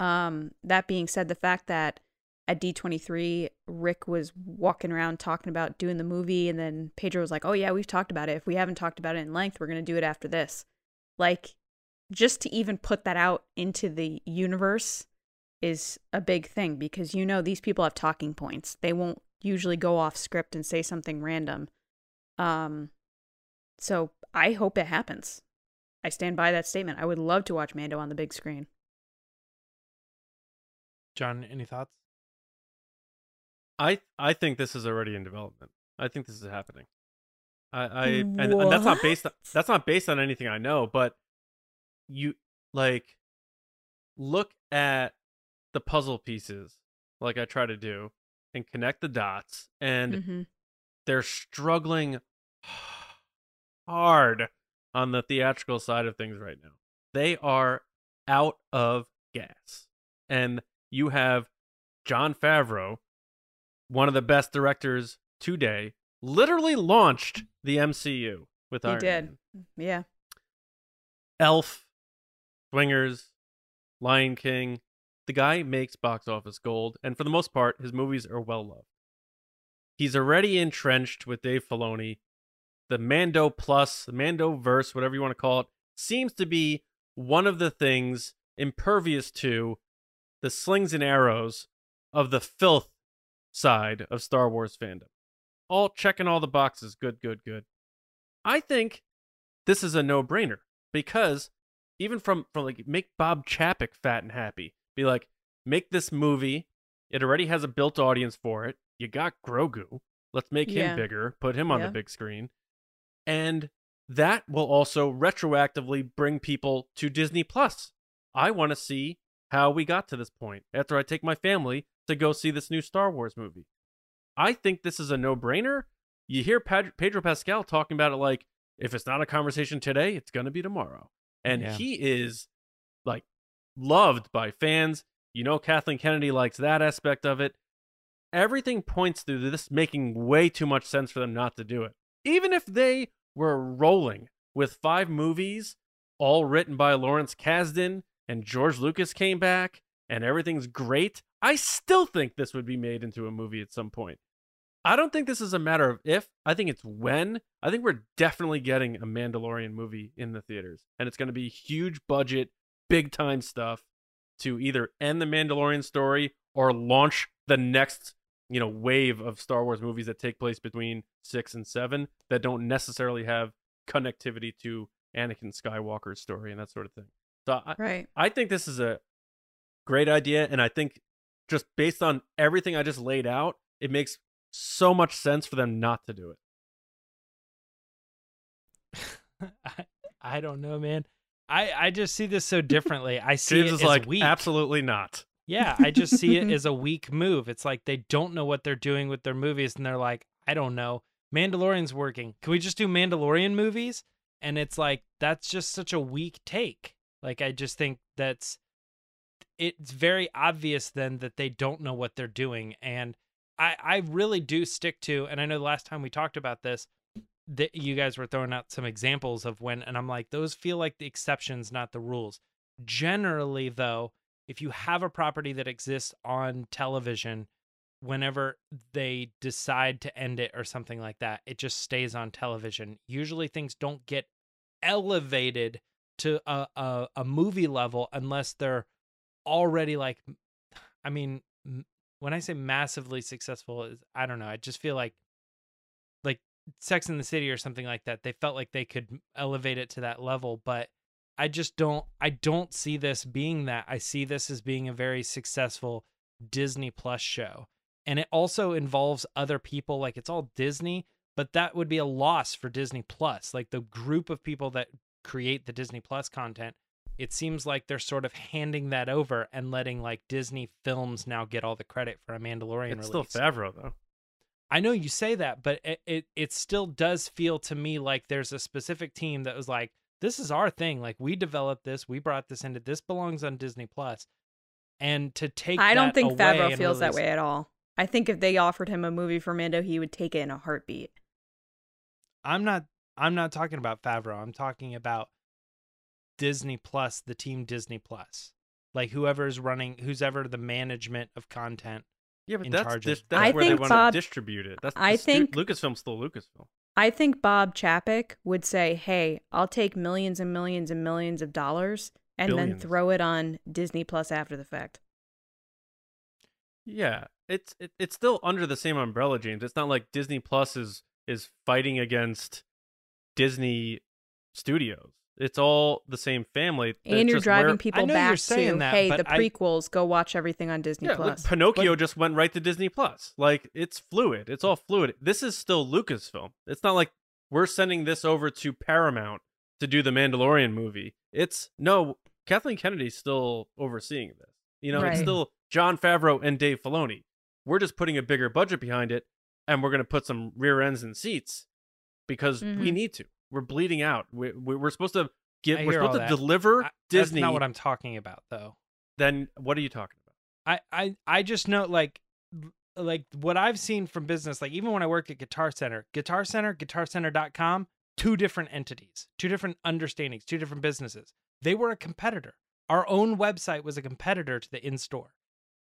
Um, that being said, the fact that at D23, Rick was walking around talking about doing the movie, and then Pedro was like, Oh, yeah, we've talked about it. If we haven't talked about it in length, we're going to do it after this. Like, just to even put that out into the universe is a big thing because you know these people have talking points. They won't usually go off script and say something random. Um, so I hope it happens. I stand by that statement. I would love to watch Mando on the big screen. John, any thoughts? I I think this is already in development. I think this is happening. I, I and, and that's not based on, that's not based on anything I know, but you like look at the puzzle pieces like I try to do and connect the dots and hmm they're struggling hard on the theatrical side of things right now. They are out of gas. And you have Jon Favreau, one of the best directors today, literally launched the MCU with He Iron did. Man. Yeah. Elf, Swingers, Lion King. The guy makes box office gold, and for the most part, his movies are well loved. He's already entrenched with Dave Filoni. The Mando Plus, the Mando verse, whatever you want to call it, seems to be one of the things impervious to the slings and arrows of the filth side of Star Wars fandom. All checking all the boxes. Good, good, good. I think this is a no-brainer because even from from like make Bob Chapek fat and happy. Be like, make this movie. It already has a built audience for it. You got Grogu. Let's make Yeah. him bigger. Put him on Yeah. the big screen. And that will also retroactively bring people to Disney Plus. I want to see how we got to this point after I take my family to go see this new Star Wars movie. I think this is a no-brainer. You hear Pad- Pedro Pascal talking about it like if it's not a conversation today, it's going to be tomorrow. And Yeah. he is like loved by fans. You know, Kathleen Kennedy likes that aspect of it. Everything points to this making way too much sense for them not to do it. Even if they were rolling with five movies, all written by Lawrence Kasdan, and George Lucas came back, and everything's great, I still think this would be made into a movie at some point. I don't think this is a matter of if, I think it's when. I think we're definitely getting a Mandalorian movie in the theaters, and it's going to be huge budget, big time stuff to either end the Mandalorian story or launch the next, you know, wave of Star Wars movies that take place between 6 and 7 that don't necessarily have connectivity to Anakin Skywalker's story and that sort of thing. So I, Right. I think this is a great idea, and I think just based on everything I just laid out, it makes so much sense for them not to do it. I, I don't know, man. I, I just see this so differently. I see James it is as like, weak. absolutely not. Yeah, I just see it as a weak move. It's like they don't know what they're doing with their movies, and they're like, I don't know. Mandalorian's working. Can we just do Mandalorian movies? And it's like that's just such a weak take. Like I just think that's it's very obvious then that they don't know what they're doing. And I I really do stick to, and I know the last time we talked about this, that you guys were throwing out some examples of when, and I'm like, those feel like the exceptions, not the rules. Generally, though, if you have a property that exists on television, whenever they decide to end it or something like that, it just stays on television. Usually things don't get elevated to a, a, a movie level unless they're already like, I mean, when I say massively successful, is I don't know. I just feel like, like Sex in the City or something like that. They felt like they could elevate it to that level, but I just don't I don't see this being that. I see this as being a very successful Disney Plus show. And it also involves other people like it's all Disney, but that would be a loss for Disney Plus. Like the group of people that create the Disney Plus content, it seems like they're sort of handing that over and letting like Disney films now get all the credit for a Mandalorian It's release. still Favreau though. I know you say that, but it, it it still does feel to me like there's a specific team that was like, this is our thing. Like we developed this, we brought this into this belongs on Disney Plus. And to take I don't think away Favreau feels that way at all. I think if they offered him a movie for Mando, he would take it in a heartbeat. I'm not I'm not talking about Favreau. I'm talking about Disney Plus, the team Disney Plus. Like whoever's running who's ever the management of content. Yeah, but in that's charge dis- of- that's I where they think want Bob- to distribute it. That's I the stu- think- Lucasfilm's still Lucasfilm. I think Bob Chapek would say, "Hey, I'll take millions and millions and millions of dollars and then throw it on Disney Plus after the fact." Yeah, it's it, it's still under the same umbrella, James. It's not like Disney Plus is is fighting against Disney Studios. It's all the same family. And It's you're just driving where- people know you're back saying to, that, hey, but the I- prequels, go watch everything on Disney Yeah, look, Plus. Pinocchio just went right to Disney Plus. Like it's fluid. It's all fluid. This is still Lucasfilm. It's not like we're sending this over to Paramount to do the Mandalorian movie. It's no Kathleen Kennedy's still overseeing this. You know, it's still Jon Favreau and Dave Filoni. We're just putting a bigger budget behind it, and we're going to put some rear ends in seats because we Mhm. need to. We're bleeding out. We, we, we're supposed to give. I We're supposed to that. deliver I- Disney. That's not what I'm talking about, though. then what are you talking about? I, I, I just know like, like what I've seen from business, like even when I worked at Guitar Center, Guitar Center, GuitarCenter.com, two different entities, two different understandings, two different businesses. They were a competitor. Our own website was a competitor to the in-store.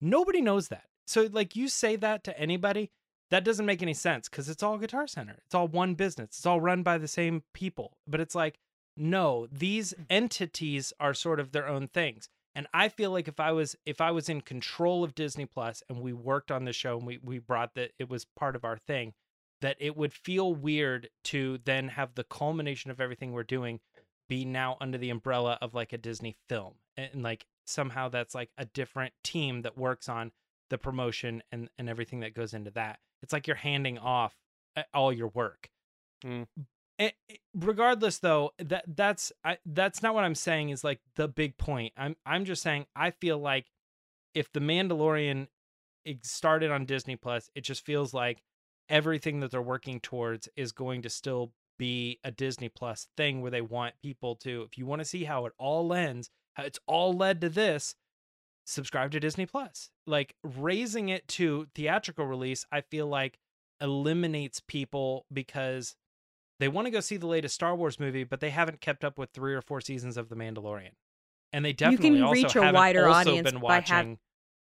Nobody knows that. So like you say that to anybody, that doesn't make any sense because it's all Guitar Center. It's all one business. It's all run by the same people. But it's like, no, these mm. entities are sort of their own things. And I feel like if I was if I was in control of Disney Plus and we worked on the show and we we brought that it was part of our thing, that it would feel weird to then have the culmination of everything we're doing be now under the umbrella of like a Disney film. And like somehow that's like a different team that works on the promotion and and everything that goes into that. It's like you're handing off uh, all your work. Mm. It- it- regardless though that that's I, that's not what i'm saying is like the big point i'm i'm just saying i feel like if the mandalorian started on disney plus it just feels like everything that they're working towards is going to still be a disney plus thing where they want people to if you want to see how it all ends how it's all led to this subscribe to disney plus like raising it to theatrical release i feel like eliminates people because they want to go see the latest Star Wars movie, but they haven't kept up with three or four seasons of The Mandalorian. And they definitely You can reach a wider audience been by hav-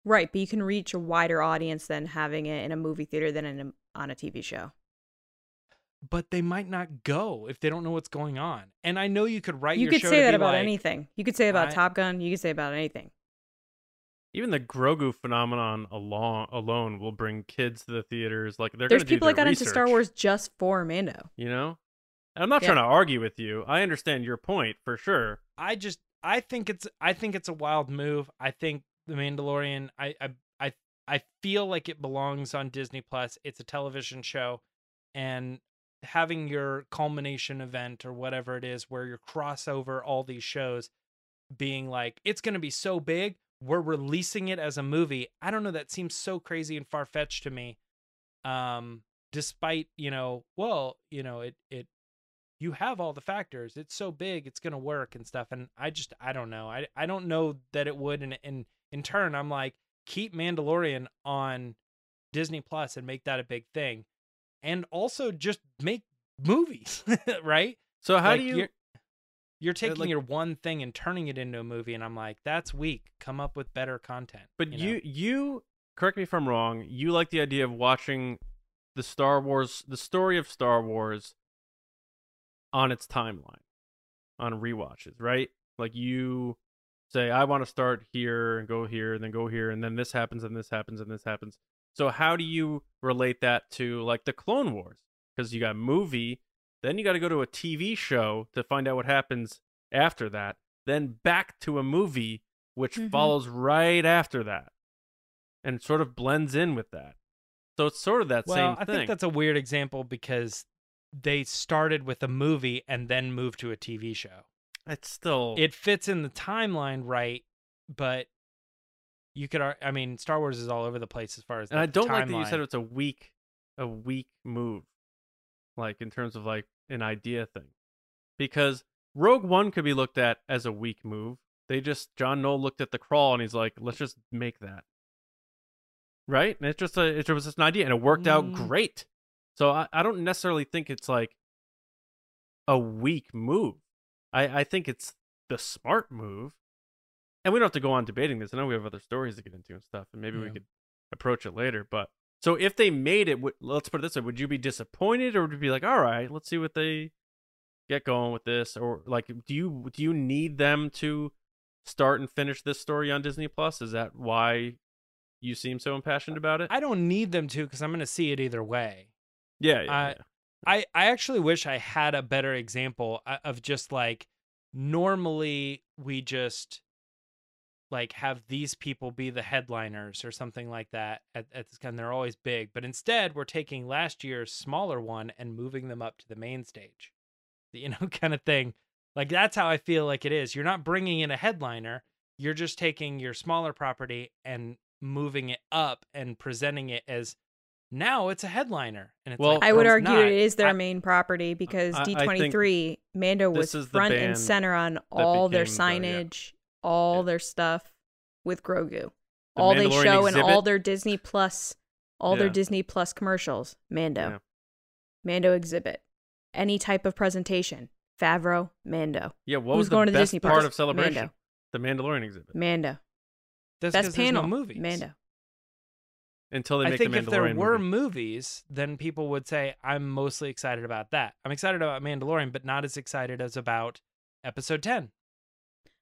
right, but you can reach a wider audience than having it in a movie theater than in a, on a TV show. but they might not go if they don't know what's going on. And I know you could write you your could say that about like, anything. You could say about I- Top Gun. You could say about anything. Even the Grogu phenomenon alone alone will bring kids to the theaters. Like they're There's gonna do people that their got into Star Wars just for Mando. You know, and I'm not Yeah. trying to argue with you. I understand your point for sure. I just I think it's I think it's a wild move. I think the Mandalorian I I I, I feel like it belongs on Disney Plus. It's a television show and having your culmination event or whatever it is where you cross over all these shows being like it's going to be so big we're releasing it as a movie. I don't know that seems so crazy and far fetched to me. Um despite, you know, well, you know, it it you have all the factors. It's so big, it's gonna work and stuff. And I just I don't know. I I don't know that it would. And and in turn, I'm like, keep Mandalorian on Disney Plus and make that a big thing, and also just make movies, right? So how Like, do you? You're, you're taking like- your one thing and turning it into a movie, and I'm like, that's weak. Come up with better content. But know? you, you correct me if I'm wrong. You like the idea of watching the Star Wars, the story of Star Wars, on its timeline, on rewatches, right? Like you say, I want to start here and go here and then go here and then this happens and this happens and this happens. So how do you relate that to like the Clone Wars? Because you got movie, then you got to go to a TV show to find out what happens after that, then back to a movie which Mhm. follows right after that and sort of blends in with that. So it's sort of that well, same I thing. I think that's a weird example because they started with a movie and then moved to a TV show. it's still it fits in the timeline right, but you could. I mean, Star Wars is all over the place as far as. and I don't like that you said it's a weak a weak move. Like in terms of like an idea thing. Because Rogue One could be looked at as a weak move. They just John Knoll looked at the crawl and he's like, let's just make that. Right? And it's just a it was just an idea and it worked out Mm. great. So I, I don't necessarily think it's like a weak move. I, I think it's the smart move. And we don't have to go on debating this. I know we have other stories to get into and stuff, and maybe we could approach it later. But so if they made it, let's put it this way: Would you be disappointed, or would you be like, "All right, let's see what they get going with this"? Or like, do you do you need them to start and finish this story on Disney Plus? Is that why you seem so impassioned about it? I don't need them to because I'm going to see it either way. yeah, yeah, I- yeah. I I actually wish I had a better example uh, of just like normally we just like have these people be the headliners or something like that at, at this kind they're always big but instead we're taking last year's smaller one and moving them up to the main stage you know kind of thing like that's how i feel like it is you're not bringing in a headliner you're just taking your smaller property and moving it up and presenting it as now it's a headliner and it's Well, like, I would argue not. it is their I- main property because I- I D23 Mando was this is the front and center on all their became the- yeah. signage, all Yeah. their stuff with Grogu. The all they Mandalorian show in all their Disney Plus, all their Disney Plus commercials, Mando. Yeah. Mando exhibit. Any type of presentation, Favreau, Mando. Yeah, what Who's was the going to the best Disney part parks? of celebration? Mando. The Mandalorian exhibit. Mando. That's Best 'cause there's no panel, movies. Mando. Until they I make think the if there were movie. movies, then people would say I'm mostly excited about that. I'm excited about Mandalorian, but not as excited as about Episode Ten.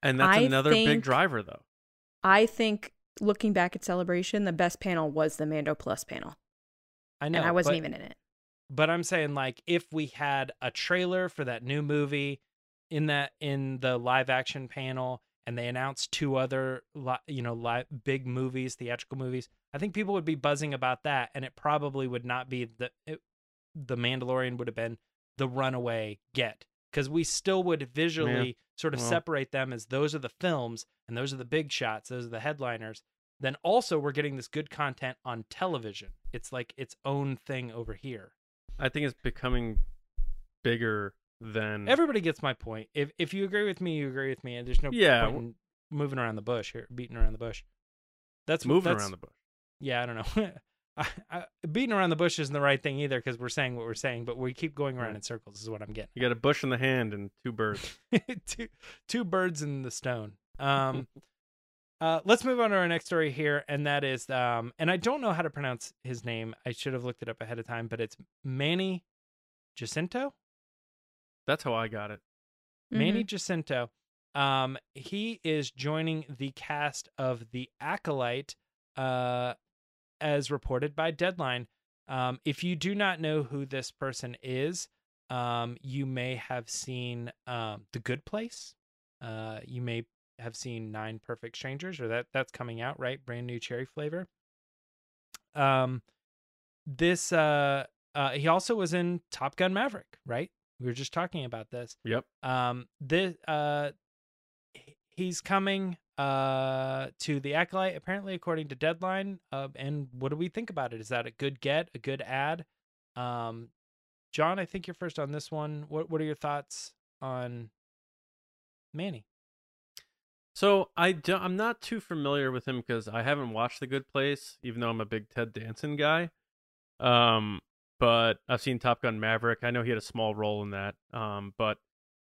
And that's I another big driver though. I think looking back at Celebration, the best panel was the Mando Plus panel. I know, and I wasn't but, even in it. But I'm saying like if we had a trailer for that new movie in that in the live action panel, and they announced two other you know live big movies, theatrical movies, I think people would be buzzing about that, and it probably would not be the it, the Mandalorian would have been the runaway get because we still would visually sort of well. separate them as those are the films and those are the big shots, those are the headliners. Then also we're getting this good content on television. It's like its own thing over here. I think it's becoming bigger than Everybody gets my point. If if you agree with me, you agree with me, and there's no Yeah, point in moving around the bush here, beating around the bush. That's moving that's, around the bush. Yeah, I don't know. I, I, beating around the bush isn't the right thing either because we're saying what we're saying, but we keep going around in circles. Is what I'm getting. You got a bush in the hand and two birds. two two birds in the stone. Um, uh, let's move on to our next story here, and that is um, and I don't know how to pronounce his name. I should have looked it up ahead of time, but it's Manny Jacinto. That's how I got it. Manny Jacinto. Um, he is joining the cast of The Acolyte, uh, as reported by Deadline. Um, if you do not know who this person is, um, you may have seen um, The Good Place. Uh, you may have seen Nine Perfect Strangers, or that that's coming out right, brand new cherry flavor. Um, this uh, uh, he also was in Top Gun Maverick, right? We were just talking about this Yep. um this uh he's coming uh to the acolyte apparently according to deadline uh, and what do we think about it is that a good get a good ad um john i think you're first on this one what what are your thoughts on manny So I don't, I'm not too familiar with him because I haven't watched The Good Place, even though I'm a big Ted Danson guy. Um, but I've seen Top Gun Maverick. I know he had a small role in that. Um, but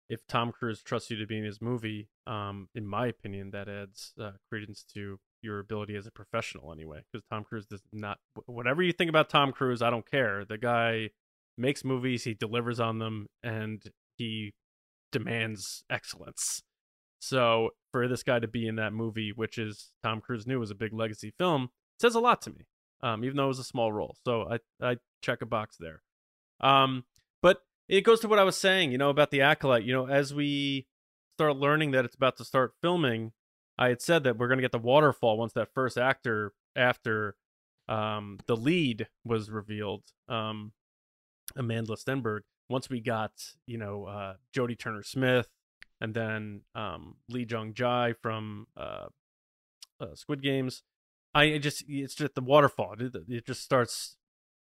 if Tom Cruise trusts you to be in his movie, um, in my opinion, that adds uh, credence to your ability as a professional anyway. Because Tom Cruise does not. Whatever you think about Tom Cruise, I don't care. The guy makes movies, he delivers on them, and he demands excellence. So for this guy to be in that movie, which is Tom Cruise knew was a big legacy film, says a lot to me. Um, even though it was a small role, so I I check a box there. Um, but it goes to what I was saying, you know, about the acolyte. You know, as we start learning that it's about to start filming, I had said that we're gonna get the waterfall once that first actor after um the lead was revealed. Um, Amanda Stenberg. Once we got, you know, uh, Jodie Turner Smith, and then um, Lee Jung-jae from uh, uh, Squid Games. I just it's just the waterfall. It, it just starts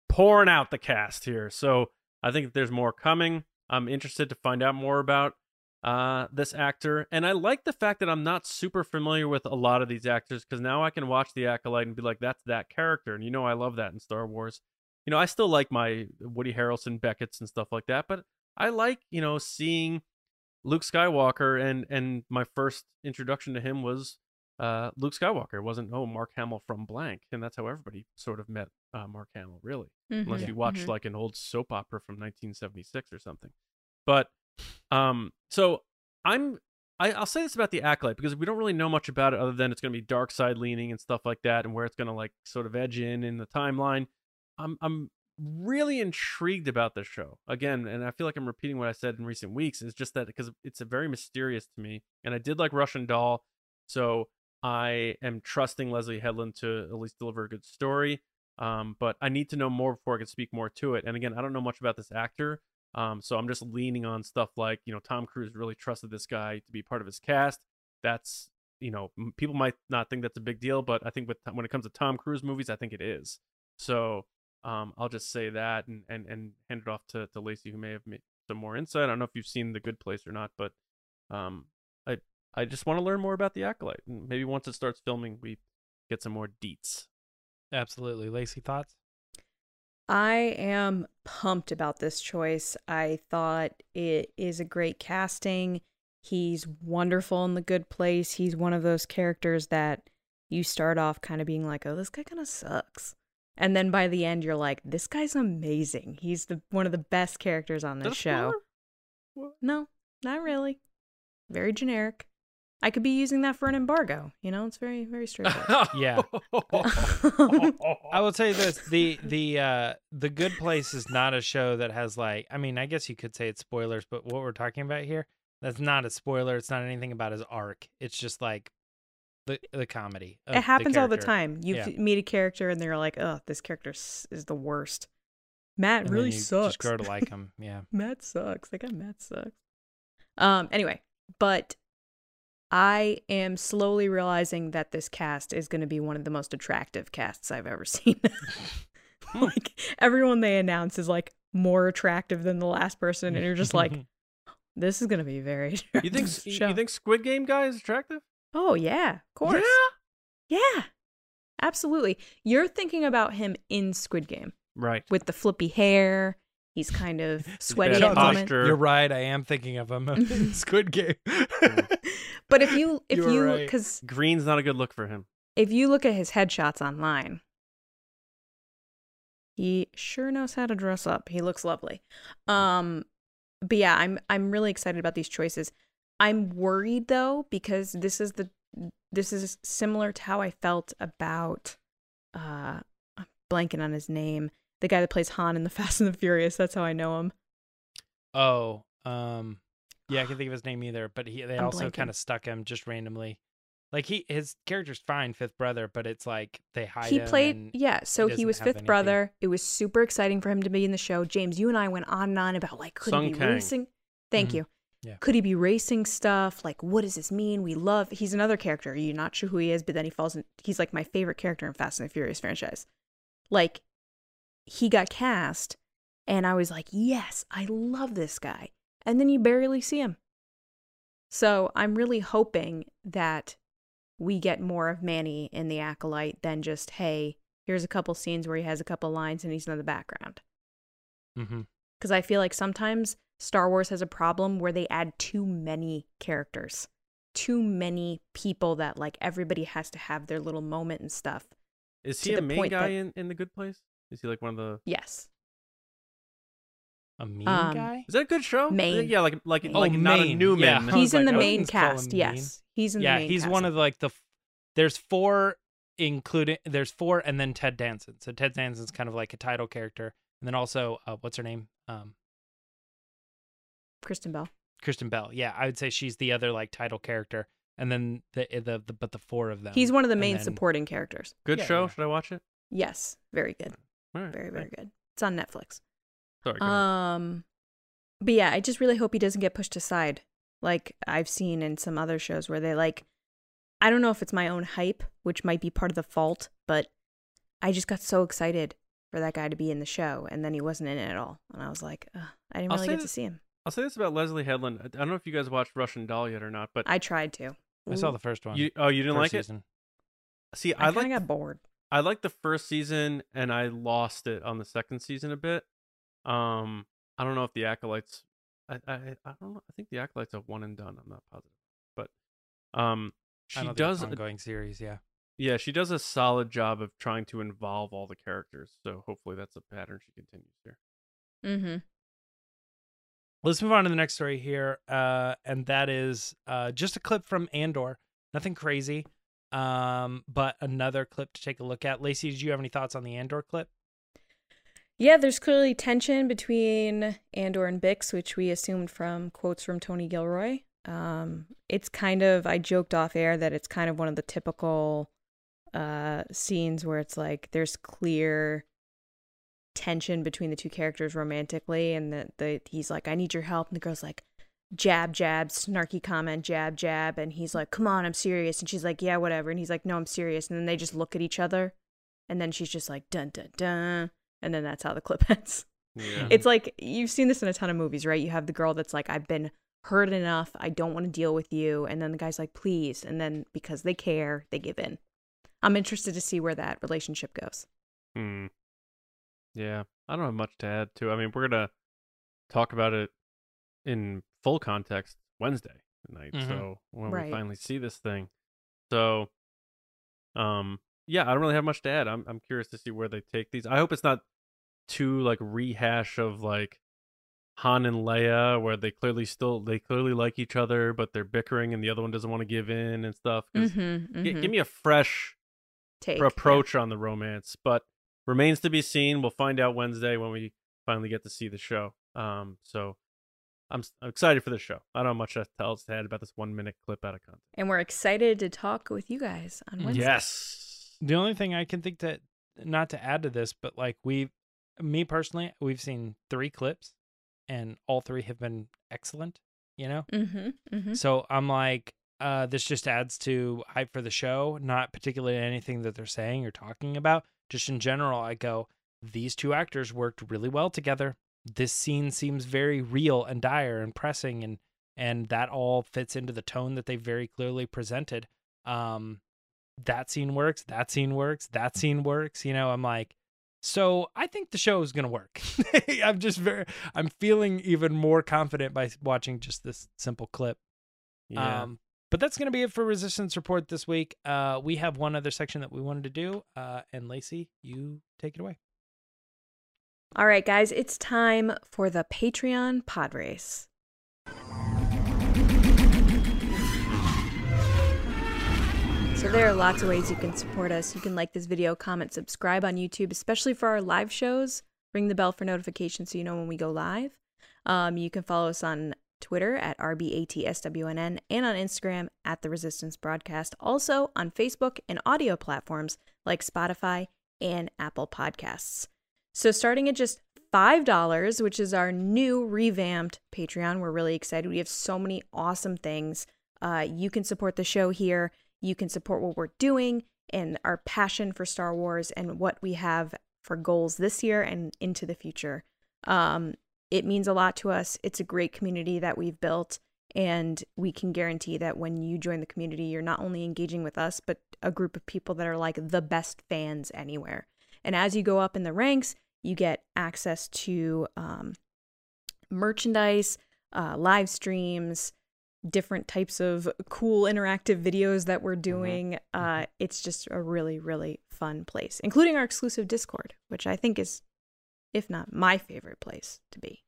pouring out the cast here. So I think there's more coming. I'm interested to find out more about uh, this actor, and I like the fact that I'm not super familiar with a lot of these actors because now I can watch The Acolyte and be like, that's that character, and you know I love that in Star Wars. You know, I still like my Woody Harrelson Beckett's and stuff like that, but I like you know seeing Luke Skywalker, and and my first introduction to him was uh, Luke Skywalker. It wasn't oh Mark Hamill from blank, and that's how everybody sort of met uh, Mark Hamill, really, unless Mhm, you watched mhm. like an old soap opera from 1976 or something. But um, so I'm I, I'll say this about the acolyte because we don't really know much about it other than it's going to be dark side leaning and stuff like that, and where it's going to like sort of edge in in the timeline. I'm I'm really intrigued about this show again, and I feel like I'm repeating what I said in recent weeks. Is just that because it's a very mysterious to me, and I did like Russian Doll, so I am trusting Leslie Headland to at least deliver a good story. Um, but I need to know more before I can speak more to it. And again, I don't know much about this actor, um, so I'm just leaning on stuff like you know Tom Cruise really trusted this guy to be part of his cast. That's you know people might not think that's a big deal, but I think with when it comes to Tom Cruise movies, I think it is. So um, I'll just say that and, and, and hand it off to, to Lacey, who may have made some more insight. I don't know if you've seen The Good Place or not, but um, I I just want to learn more about the Acolyte. Maybe once it starts filming, we get some more deets. Absolutely. Lacey, thoughts? I am pumped about this choice. I thought it is a great casting. He's wonderful in The Good Place. He's one of those characters that you start off kind of being like, oh, this guy kind of sucks. And then by the end, you're like, this guy's amazing. He's the one of the best characters on this show. No, not really. Very generic. I could be using that for an embargo. You know, it's very, very straightforward. Yeah. I will tell you this: the the uh the Good Place is not a show that has like. I mean, I guess you could say it's spoilers, but what we're talking about here, that's not a spoiler. It's not anything about his arc. It's just like the the comedy. of it happens all the time. You Yeah. f- meet a character and they're like, "Oh, this character s- is the worst." Matt And then really you sucks. Just grow to like him. Yeah. Matt sucks. That guy Matt sucks. Um. Anyway, but I am slowly realizing that this cast is going to be one of the most attractive casts I've ever seen. Hmm. like everyone they announce is like more attractive than the last person, and you're just like, this is going to be very. you think attractive you think Squid Game guy is attractive? Oh yeah, of course. Yeah, absolutely. You're thinking about him in Squid Game Right. with the flippy hair. He's kind of sweaty bad at the moment. You're right. I am thinking of him. in Squid Game. But if you if You were you right. because Green's not a good look for him. if you look at his headshots online, he sure knows how to dress up. He looks lovely. Um, but yeah, I'm I'm really excited about these choices. I'm worried though because this is the this is similar to how I felt about uh I'm blanking on his name. The guy that plays Han in the Fast and the Furious. That's how I know him. oh, um, yeah, I can't think of his name either. But he they I'm also kind of stuck him just randomly. Like he his character's fine, fifth brother, but it's like they hide he played yeah so he doesn't was fifth anything. brother it was super exciting for him to be in the show james you and i went on and on about like could Sung he be Kang. racing thank Mhm. you Yeah. could he be racing stuff like what does this mean we love he's another character you're not sure who he is but then he falls in he's like my favorite character in fast and the furious franchise like he got cast and i was like yes i love this guy and then you barely see him so i'm really hoping that we get more of Manny in the acolyte than just, hey, here's a couple scenes where he has a couple lines and he's in the background. mm-hmm Because I feel like sometimes Star Wars has a problem where they add too many characters, too many people that like everybody has to have their little moment and stuff. Is he a the main guy that- in, in the Good Place? Is he like one of the? Yes. a mean Um, guy. Is that a good show? Main. Yeah, like like Oh, like not a main, Newman. yeah. I was He's in like, the main wouldn't call him cast. mean. Yes. He's in yeah, the main he's cast. one of like the. There's four, including there's four, and then Ted Danson. So Ted Danson's kind of like a title character, and then also uh, what's her name? Um, Kristen Bell. Kristen Bell. Yeah, I would say she's the other like title character, and then the the, the but the four of them. He's one of the main then- supporting characters. Good Yeah, show. yeah. Should I watch it? Yes. Very good. All right. Very, very thanks. good. It's on Netflix. Sorry. go ahead. Um, but yeah, I just really hope he doesn't get pushed aside, like I've seen in some other shows where they like. I don't know if it's my own hype, which might be part of the fault, but I just got so excited for that guy to be in the show, and then he wasn't in it at all, and I was like, Ugh, I didn't I'll really say get to see him. I'll say this about Leslie Headland. I I don't know if you guys watched Russian Doll yet or not, but I tried to. I saw the first one. you oh you didn't first like season. it. See, I, I, kind like of got bored. I liked the first season and I lost it on the second season a bit. Um, I don't know if the acolytes. I I, I don't know. I think the acolytes are one and done. I'm not positive, but um, she does. it's an ongoing series. Yeah. Yeah, she does a solid job of trying to involve all the characters. So hopefully that's a pattern she continues here. Mm-hmm. Let's move on to the next story here, uh, and that is uh, just a clip from Andor. Nothing crazy, um, but another clip to take a look at. Lacey, did you have any thoughts on the Andor clip? Yeah, there's clearly tension between Andor and Bix, which we assumed from quotes from Tony Gilroy. Um, it's kind of I joked off air that it's kind of one of the typical uh scenes where it's like there's clear tension between the two characters romantically and that the he's like I need your help and the girl's like jab jab snarky comment jab jab and he's like come on I'm serious and she's like yeah whatever and he's like no I'm serious and then they just look at each other and then she's just like dun dun dun and then that's how the clip ends. Yeah. It's like you've seen this in a ton of movies, right? You have the girl that's like, I've been hurt enough. I don't want to deal with you. And then the guy's like, please. And then because they care, they give in. I'm interested to see where that relationship goes. Hmm. Yeah, I don't have much to add to. I mean, we're gonna talk about it in full context Wednesday night. Mhm. So when Right. we finally see this thing, so um, yeah, I don't really have much to add. I'm I'm curious to see where they take these. I hope it's not too like rehash of like Han and Leia, where they clearly still they clearly like each other, but they're bickering and the other one doesn't want to give in and stuff. Mm-hmm, gi- give me a fresh Take for yeah. approach on the romance, but remains to be seen. We'll find out Wednesday when we finally get to see the show. Um, so I'm, s- I'm excited for the show. I don't have much else to add about this one minute clip out of context. And we're excited to talk with you guys on Mhm. Wednesday. Yes. The only thing I can think that not to add to this, but like we, me personally, we've seen three clips, and all three have been excellent. You know, Mm-hmm. Mm-hmm. so I'm like, uh, this just adds to hype for the show. Not particularly anything that they're saying or talking about. Just in general, I go, these two actors worked really well together. This scene seems very real and dire and pressing, and and that all fits into the tone that they very clearly presented. Um, that scene works. That scene works. That scene works. You know, I'm like, so I think the show is gonna work. I'm just very, I'm feeling even more confident by watching just this simple clip. Yeah. Um, but that's going to be it for Resistance Report this week. Uh, we have one other section that we wanted to do. Uh, and Lacey, you take it away. All right, guys, it's time for the Patreon pod race. So there are lots of ways you can support us. You can like this video, comment, subscribe on YouTube, especially for our live shows. Ring the bell for notifications so you know when we go live. Um, you can follow us on Twitter at RBATSWNN and on Instagram at The Resistance Broadcast. Also on Facebook and audio platforms like Spotify and Apple Podcasts. So starting at just $5, which is our new revamped Patreon, we're really excited. We have so many awesome things. Uh, you can support the show here. You can support what we're doing and our passion for Star Wars and what we have for goals this year and into the future. Um, it means a lot to us. It's a great community that we've built, and we can guarantee that when you join the community, you're not only engaging with us, but a group of people that are like the best fans anywhere. And as you go up in the ranks, you get access to um, merchandise, uh, live streams, different types of cool interactive videos that we're doing. Uh, it's just a really, really fun place, including our exclusive Discord, which I think is, if not my favorite place to be,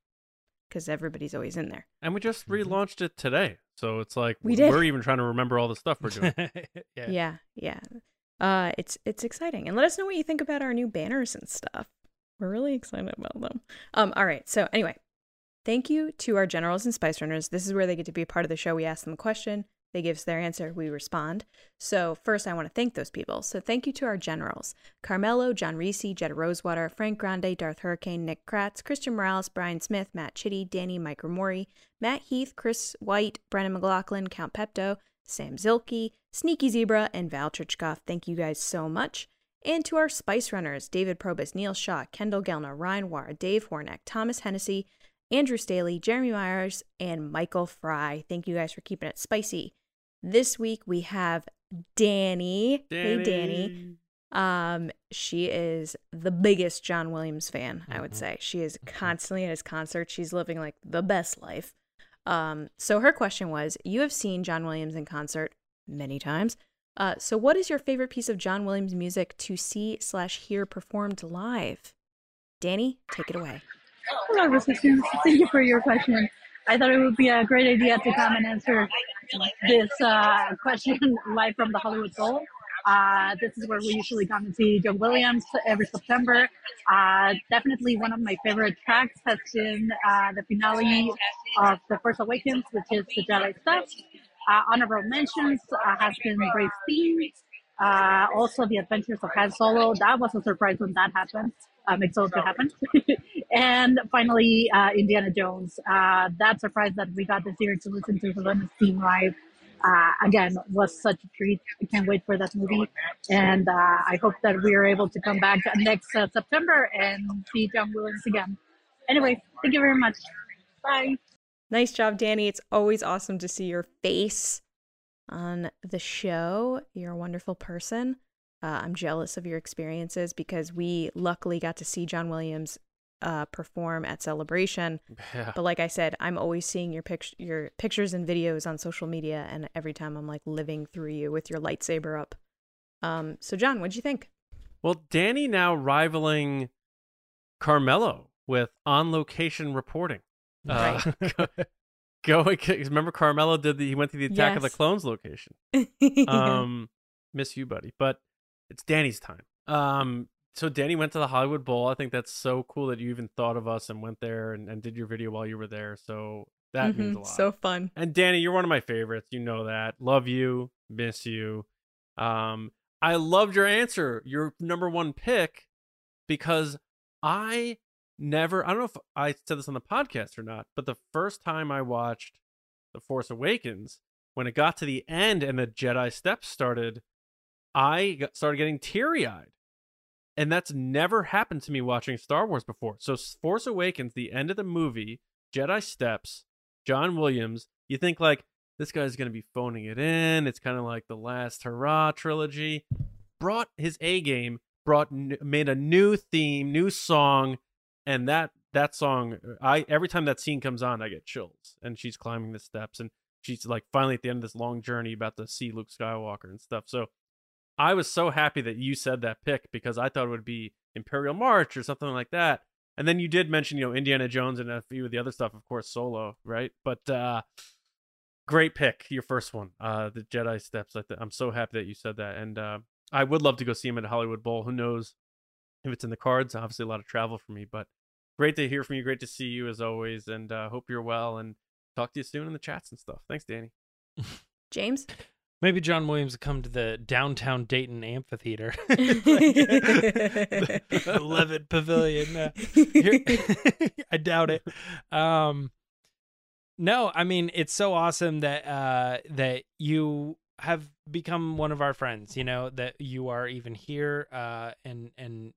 because everybody's always in there. and we just relaunched it today. So it's like We did. we're even trying to remember all the stuff we're doing. yeah. Yeah, yeah. Uh, it's it's exciting, and let us know what you think about our new banners and stuff. We're really excited about them. Um, all right. So anyway, thank you to our generals and spice runners. This is where they get to be a part of the show. We ask them a question, they give us their answer, we respond. So first, I want to thank those people. So thank you to our generals: Carmelo, John Reese, Jetta Rosewater, Frank Grande, Darth Hurricane, Nick Kratz, Christian Morales, Brian Smith, Matt Chitty, Danny, Mike Ramori, Matt Heath, Chris White, Brennan McLaughlin, Count Pepto, Sam Zilke, Sneaky Zebra, and Val Trichkoff. Thank you guys so much. And to our Spice Runners, David Probus, Neil Shaw, Kendall Gelner, Ryan War, Dave Hornack, Thomas Hennessy, Andrew Staley, Jeremy Myers, and Michael Fry. Thank you guys for keeping it spicy. This week we have Danny. Hey, Danny. Um, she is the biggest John Williams fan, I would Mhm. say. She is constantly at his concerts. She's living like the best life. Um, so her question was, you have seen John Williams in concert many times. Uh, so what is your favorite piece of John Williams music to see slash hear performed live? Danny, take it away. Hello, Resistance. Thank you for your question. I thought it would be a great idea to come and answer this uh, question live from the Hollywood Bowl. Uh, this is where we usually come and see John Williams every September. Uh, definitely one of my favorite tracks has been uh, the finale of The Force Awakens, which is the Jedi steps. Uh, honorable mentions uh, has been Rey's theme. Uh, also, The Adventures of Han Solo. That was a surprise when that happened. Um, it's also happened. and finally, uh, Indiana Jones. Uh, that surprise that we got this year to listen to Helena's theme live uh, again was such a treat. I can't wait for that movie, and uh, I hope that we are able to come back next uh, September and see John Williams again. Anyway, thank you very much. Bye. Nice job, Danny. It's always awesome to see your face on the show. You're a wonderful person. Uh, I'm jealous of your experiences because we luckily got to see John Williams uh, perform at Celebration. Yeah. But like I said, I'm always seeing your pict- your pictures and videos on social media, and every time I'm like living through you with your lightsaber up. Um, so John, what'd you think? Well, Danny now rivaling Carmelo with on location reporting. Uh, going, remember Carmelo did the he went to the Attack of the Clones location. Um, miss you, buddy. But it's Danny's time. Um, so Danny went to the Hollywood Bowl. I think that's so cool that you even thought of us and went there and, and did your video while you were there. So that means a lot. So fun. And Danny, you're one of my favorites. You know that. Love you. Miss you. Um, I loved your answer. Your number one pick because I never. I don't know if I said this on the podcast or not, but the first time I watched The Force Awakens, when it got to the end and the Jedi steps started, I got, started getting teary eyed. And that's never happened to me watching Star Wars before. So, Force Awakens, the end of the movie, Jedi steps, John Williams, you think like this guy's going to be phoning it in. It's kind of like the last hurrah trilogy. Brought his A game, brought made a new theme, new song, and that that song uh, I every time that scene comes on, I get chills. And she's climbing the steps and she's like finally at the end of this long journey about to see Luke Skywalker and stuff. So I was so happy that you said that pick because I thought it would be Imperial March or something like that. And then you did mention, you know, Indiana Jones and a few of the other stuff, of course, Solo, right? But uh great pick, your first one, uh the Jedi Steps. I th- I'm so happy that you said that, and uh, I would love to go see him at a Hollywood Bowl. Who knows if it's in the cards? Obviously, a lot of travel for me, but great to hear from you. Great to see you as always, and uh, hope you're well. And talk to you soon in the chats and stuff. Thanks, Danny. James? Maybe John Williams would come to the downtown Dayton amphitheater, the, the Levitt Pavilion. Uh, I doubt it. Um, no, I mean it's so awesome that uh, that you have become one of our friends. You know that you are even here uh, and and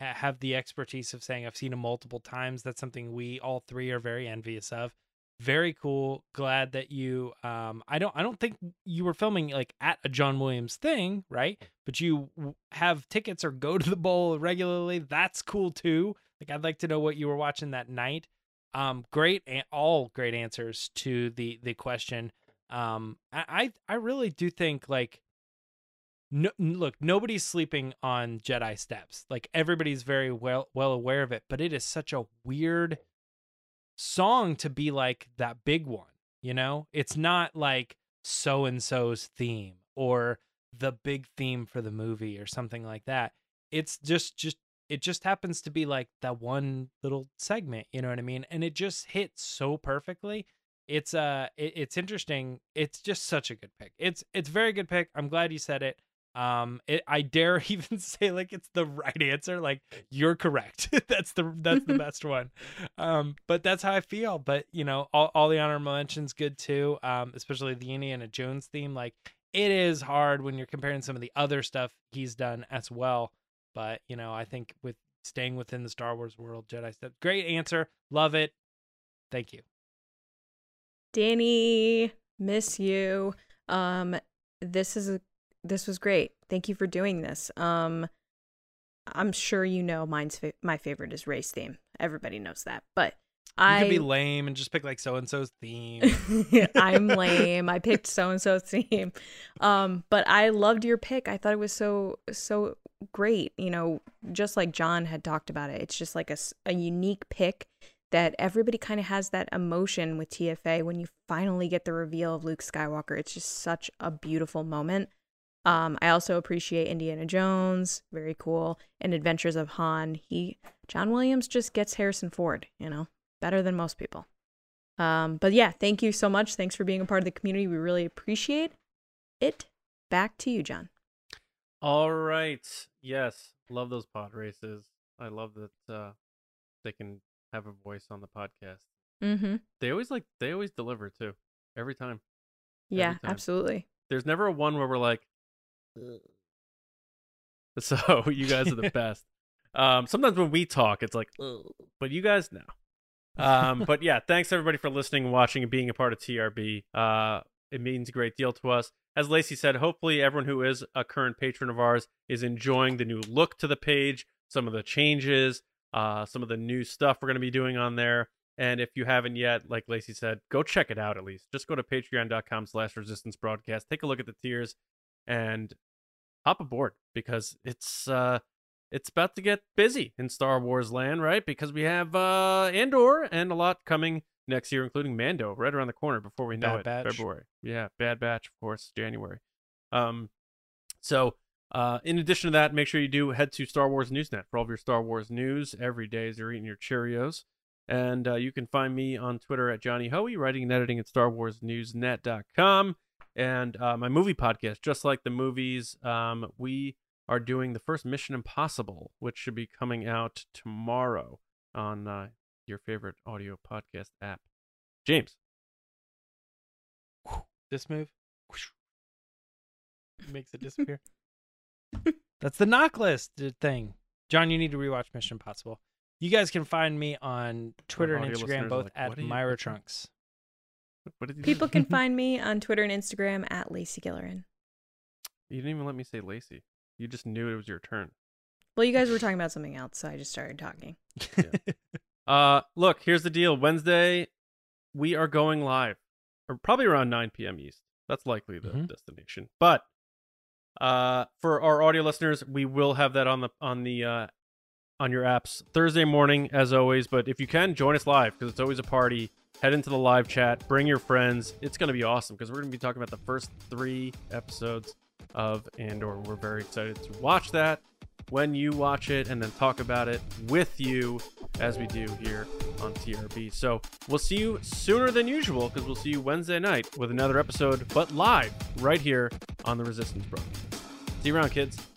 ha- have the expertise of saying I've seen him multiple times. That's something we all three are very envious of. Very cool. Glad that you. Um, I don't. I don't think you were filming like at a John Williams thing, right? But you have tickets or go to the bowl regularly. That's cool too. Like I'd like to know what you were watching that night. Um, great, all great answers to the the question. Um, I, I really do think like no, look, nobody's sleeping on Jedi steps. Like everybody's very well well aware of it, but it is such a weird song to be like that big one, you know? It's not like so and so's theme or the big theme for the movie or something like that. It's just just it just happens to be like that one little segment, you know what I mean? And it just hits so perfectly it's uh it, it's interesting it's just such a good pick it's it's very good pick i'm glad you said it um it, i dare even say like it's the right answer like you're correct. That's the that's the best one. Um but that's how i feel but you know all, all the honorable mentions good too um especially the indiana jones theme like it is hard when you're comparing some of the other stuff he's done as well but you know i think with staying within the star wars world jedi steps great answer love it. Thank you. Danny, miss you. Um, this is a this was great. Thank you for doing this. Um, I'm sure you know mine's fa- my favorite is Rey's theme. Everybody knows that, but You I could be lame and just pick like so and so's theme. I'm lame. I picked so and so's theme. Um, but I loved your pick. I thought it was so so great. You know, just like John had talked about it. It's just like a, a unique pick that everybody kind of has that emotion with TFA when you finally get the reveal of Luke Skywalker. It's just such a beautiful moment. Um, I also appreciate Indiana Jones, very cool, and Adventures of Han. He John Williams just gets Harrison Ford, you know, better than most people. Um, but yeah, thank you so much. Thanks for being a part of the community. We really appreciate it. Back to you, John. All right. Yes, love those pod races. I love that uh, they can have a voice on the podcast. Mm-hmm. They always like they always deliver too. Every time. Yeah, time. absolutely. There's never a one where we're like. So you guys are the best. Um sometimes when we talk it's like "Ugh," but you guys know. Um but yeah, thanks everybody for listening, watching and being a part of TRB. Uh it means a great deal to us. As Lacey said, hopefully everyone who is a current patron of ours is enjoying the new look to the page, some of the changes, uh, some of the new stuff we're going to be doing on there. And if you haven't yet, like Lacey said, go check it out at least. Just go to patreon.com slash resistance broadcast, take a look at the tiers, and hop aboard because it's uh it's about to get busy in Star Wars land, right? Because we have uh Andor and a lot coming next year, including Mando, right around the corner before we know Bad it. Batch. February. Yeah, Bad Batch, of course, January. Um so uh, in addition to that, make sure you do head to Star Wars Newsnet for all of your Star Wars news every day as you're eating your Cheerios. And uh, you can find me on Twitter at Johnny Hoey, writing and editing at StarWarsNewsNet.com. And uh, my movie podcast, just like the movies, um, we are doing the first Mission Impossible, which should be coming out tomorrow on uh, your favorite audio podcast app. James. This move makes it disappear. That's the NOC list uh, thing. John, you need to rewatch Mission Impossible. You guys can find me on Twitter and Instagram both like, at "What are you- Myra what's that?" Trunks. What did you People can find me on Twitter and Instagram at Lacey Gillerin. You didn't even let me say Lacey. You just knew it was your turn. Well, you guys were talking about something else, so I just started talking. Uh, look, here's the deal. Wednesday, we are going live, or probably around 9 p.m. East. That's likely the Mhm. destination. But uh, for our audio listeners, we will have that on the on the uh, on your apps Thursday morning, as always. But if you can, join us live because it's always a party. Head into the live chat. Bring your friends. It's going to be awesome because we're going to be talking about the first three episodes of Andor. We're very excited to watch that when you watch it and then talk about it with you as we do here on TRB. So we'll see you sooner than usual because we'll see you Wednesday night with another episode, but live right here on the Resistance Broadcast. See you around, kids.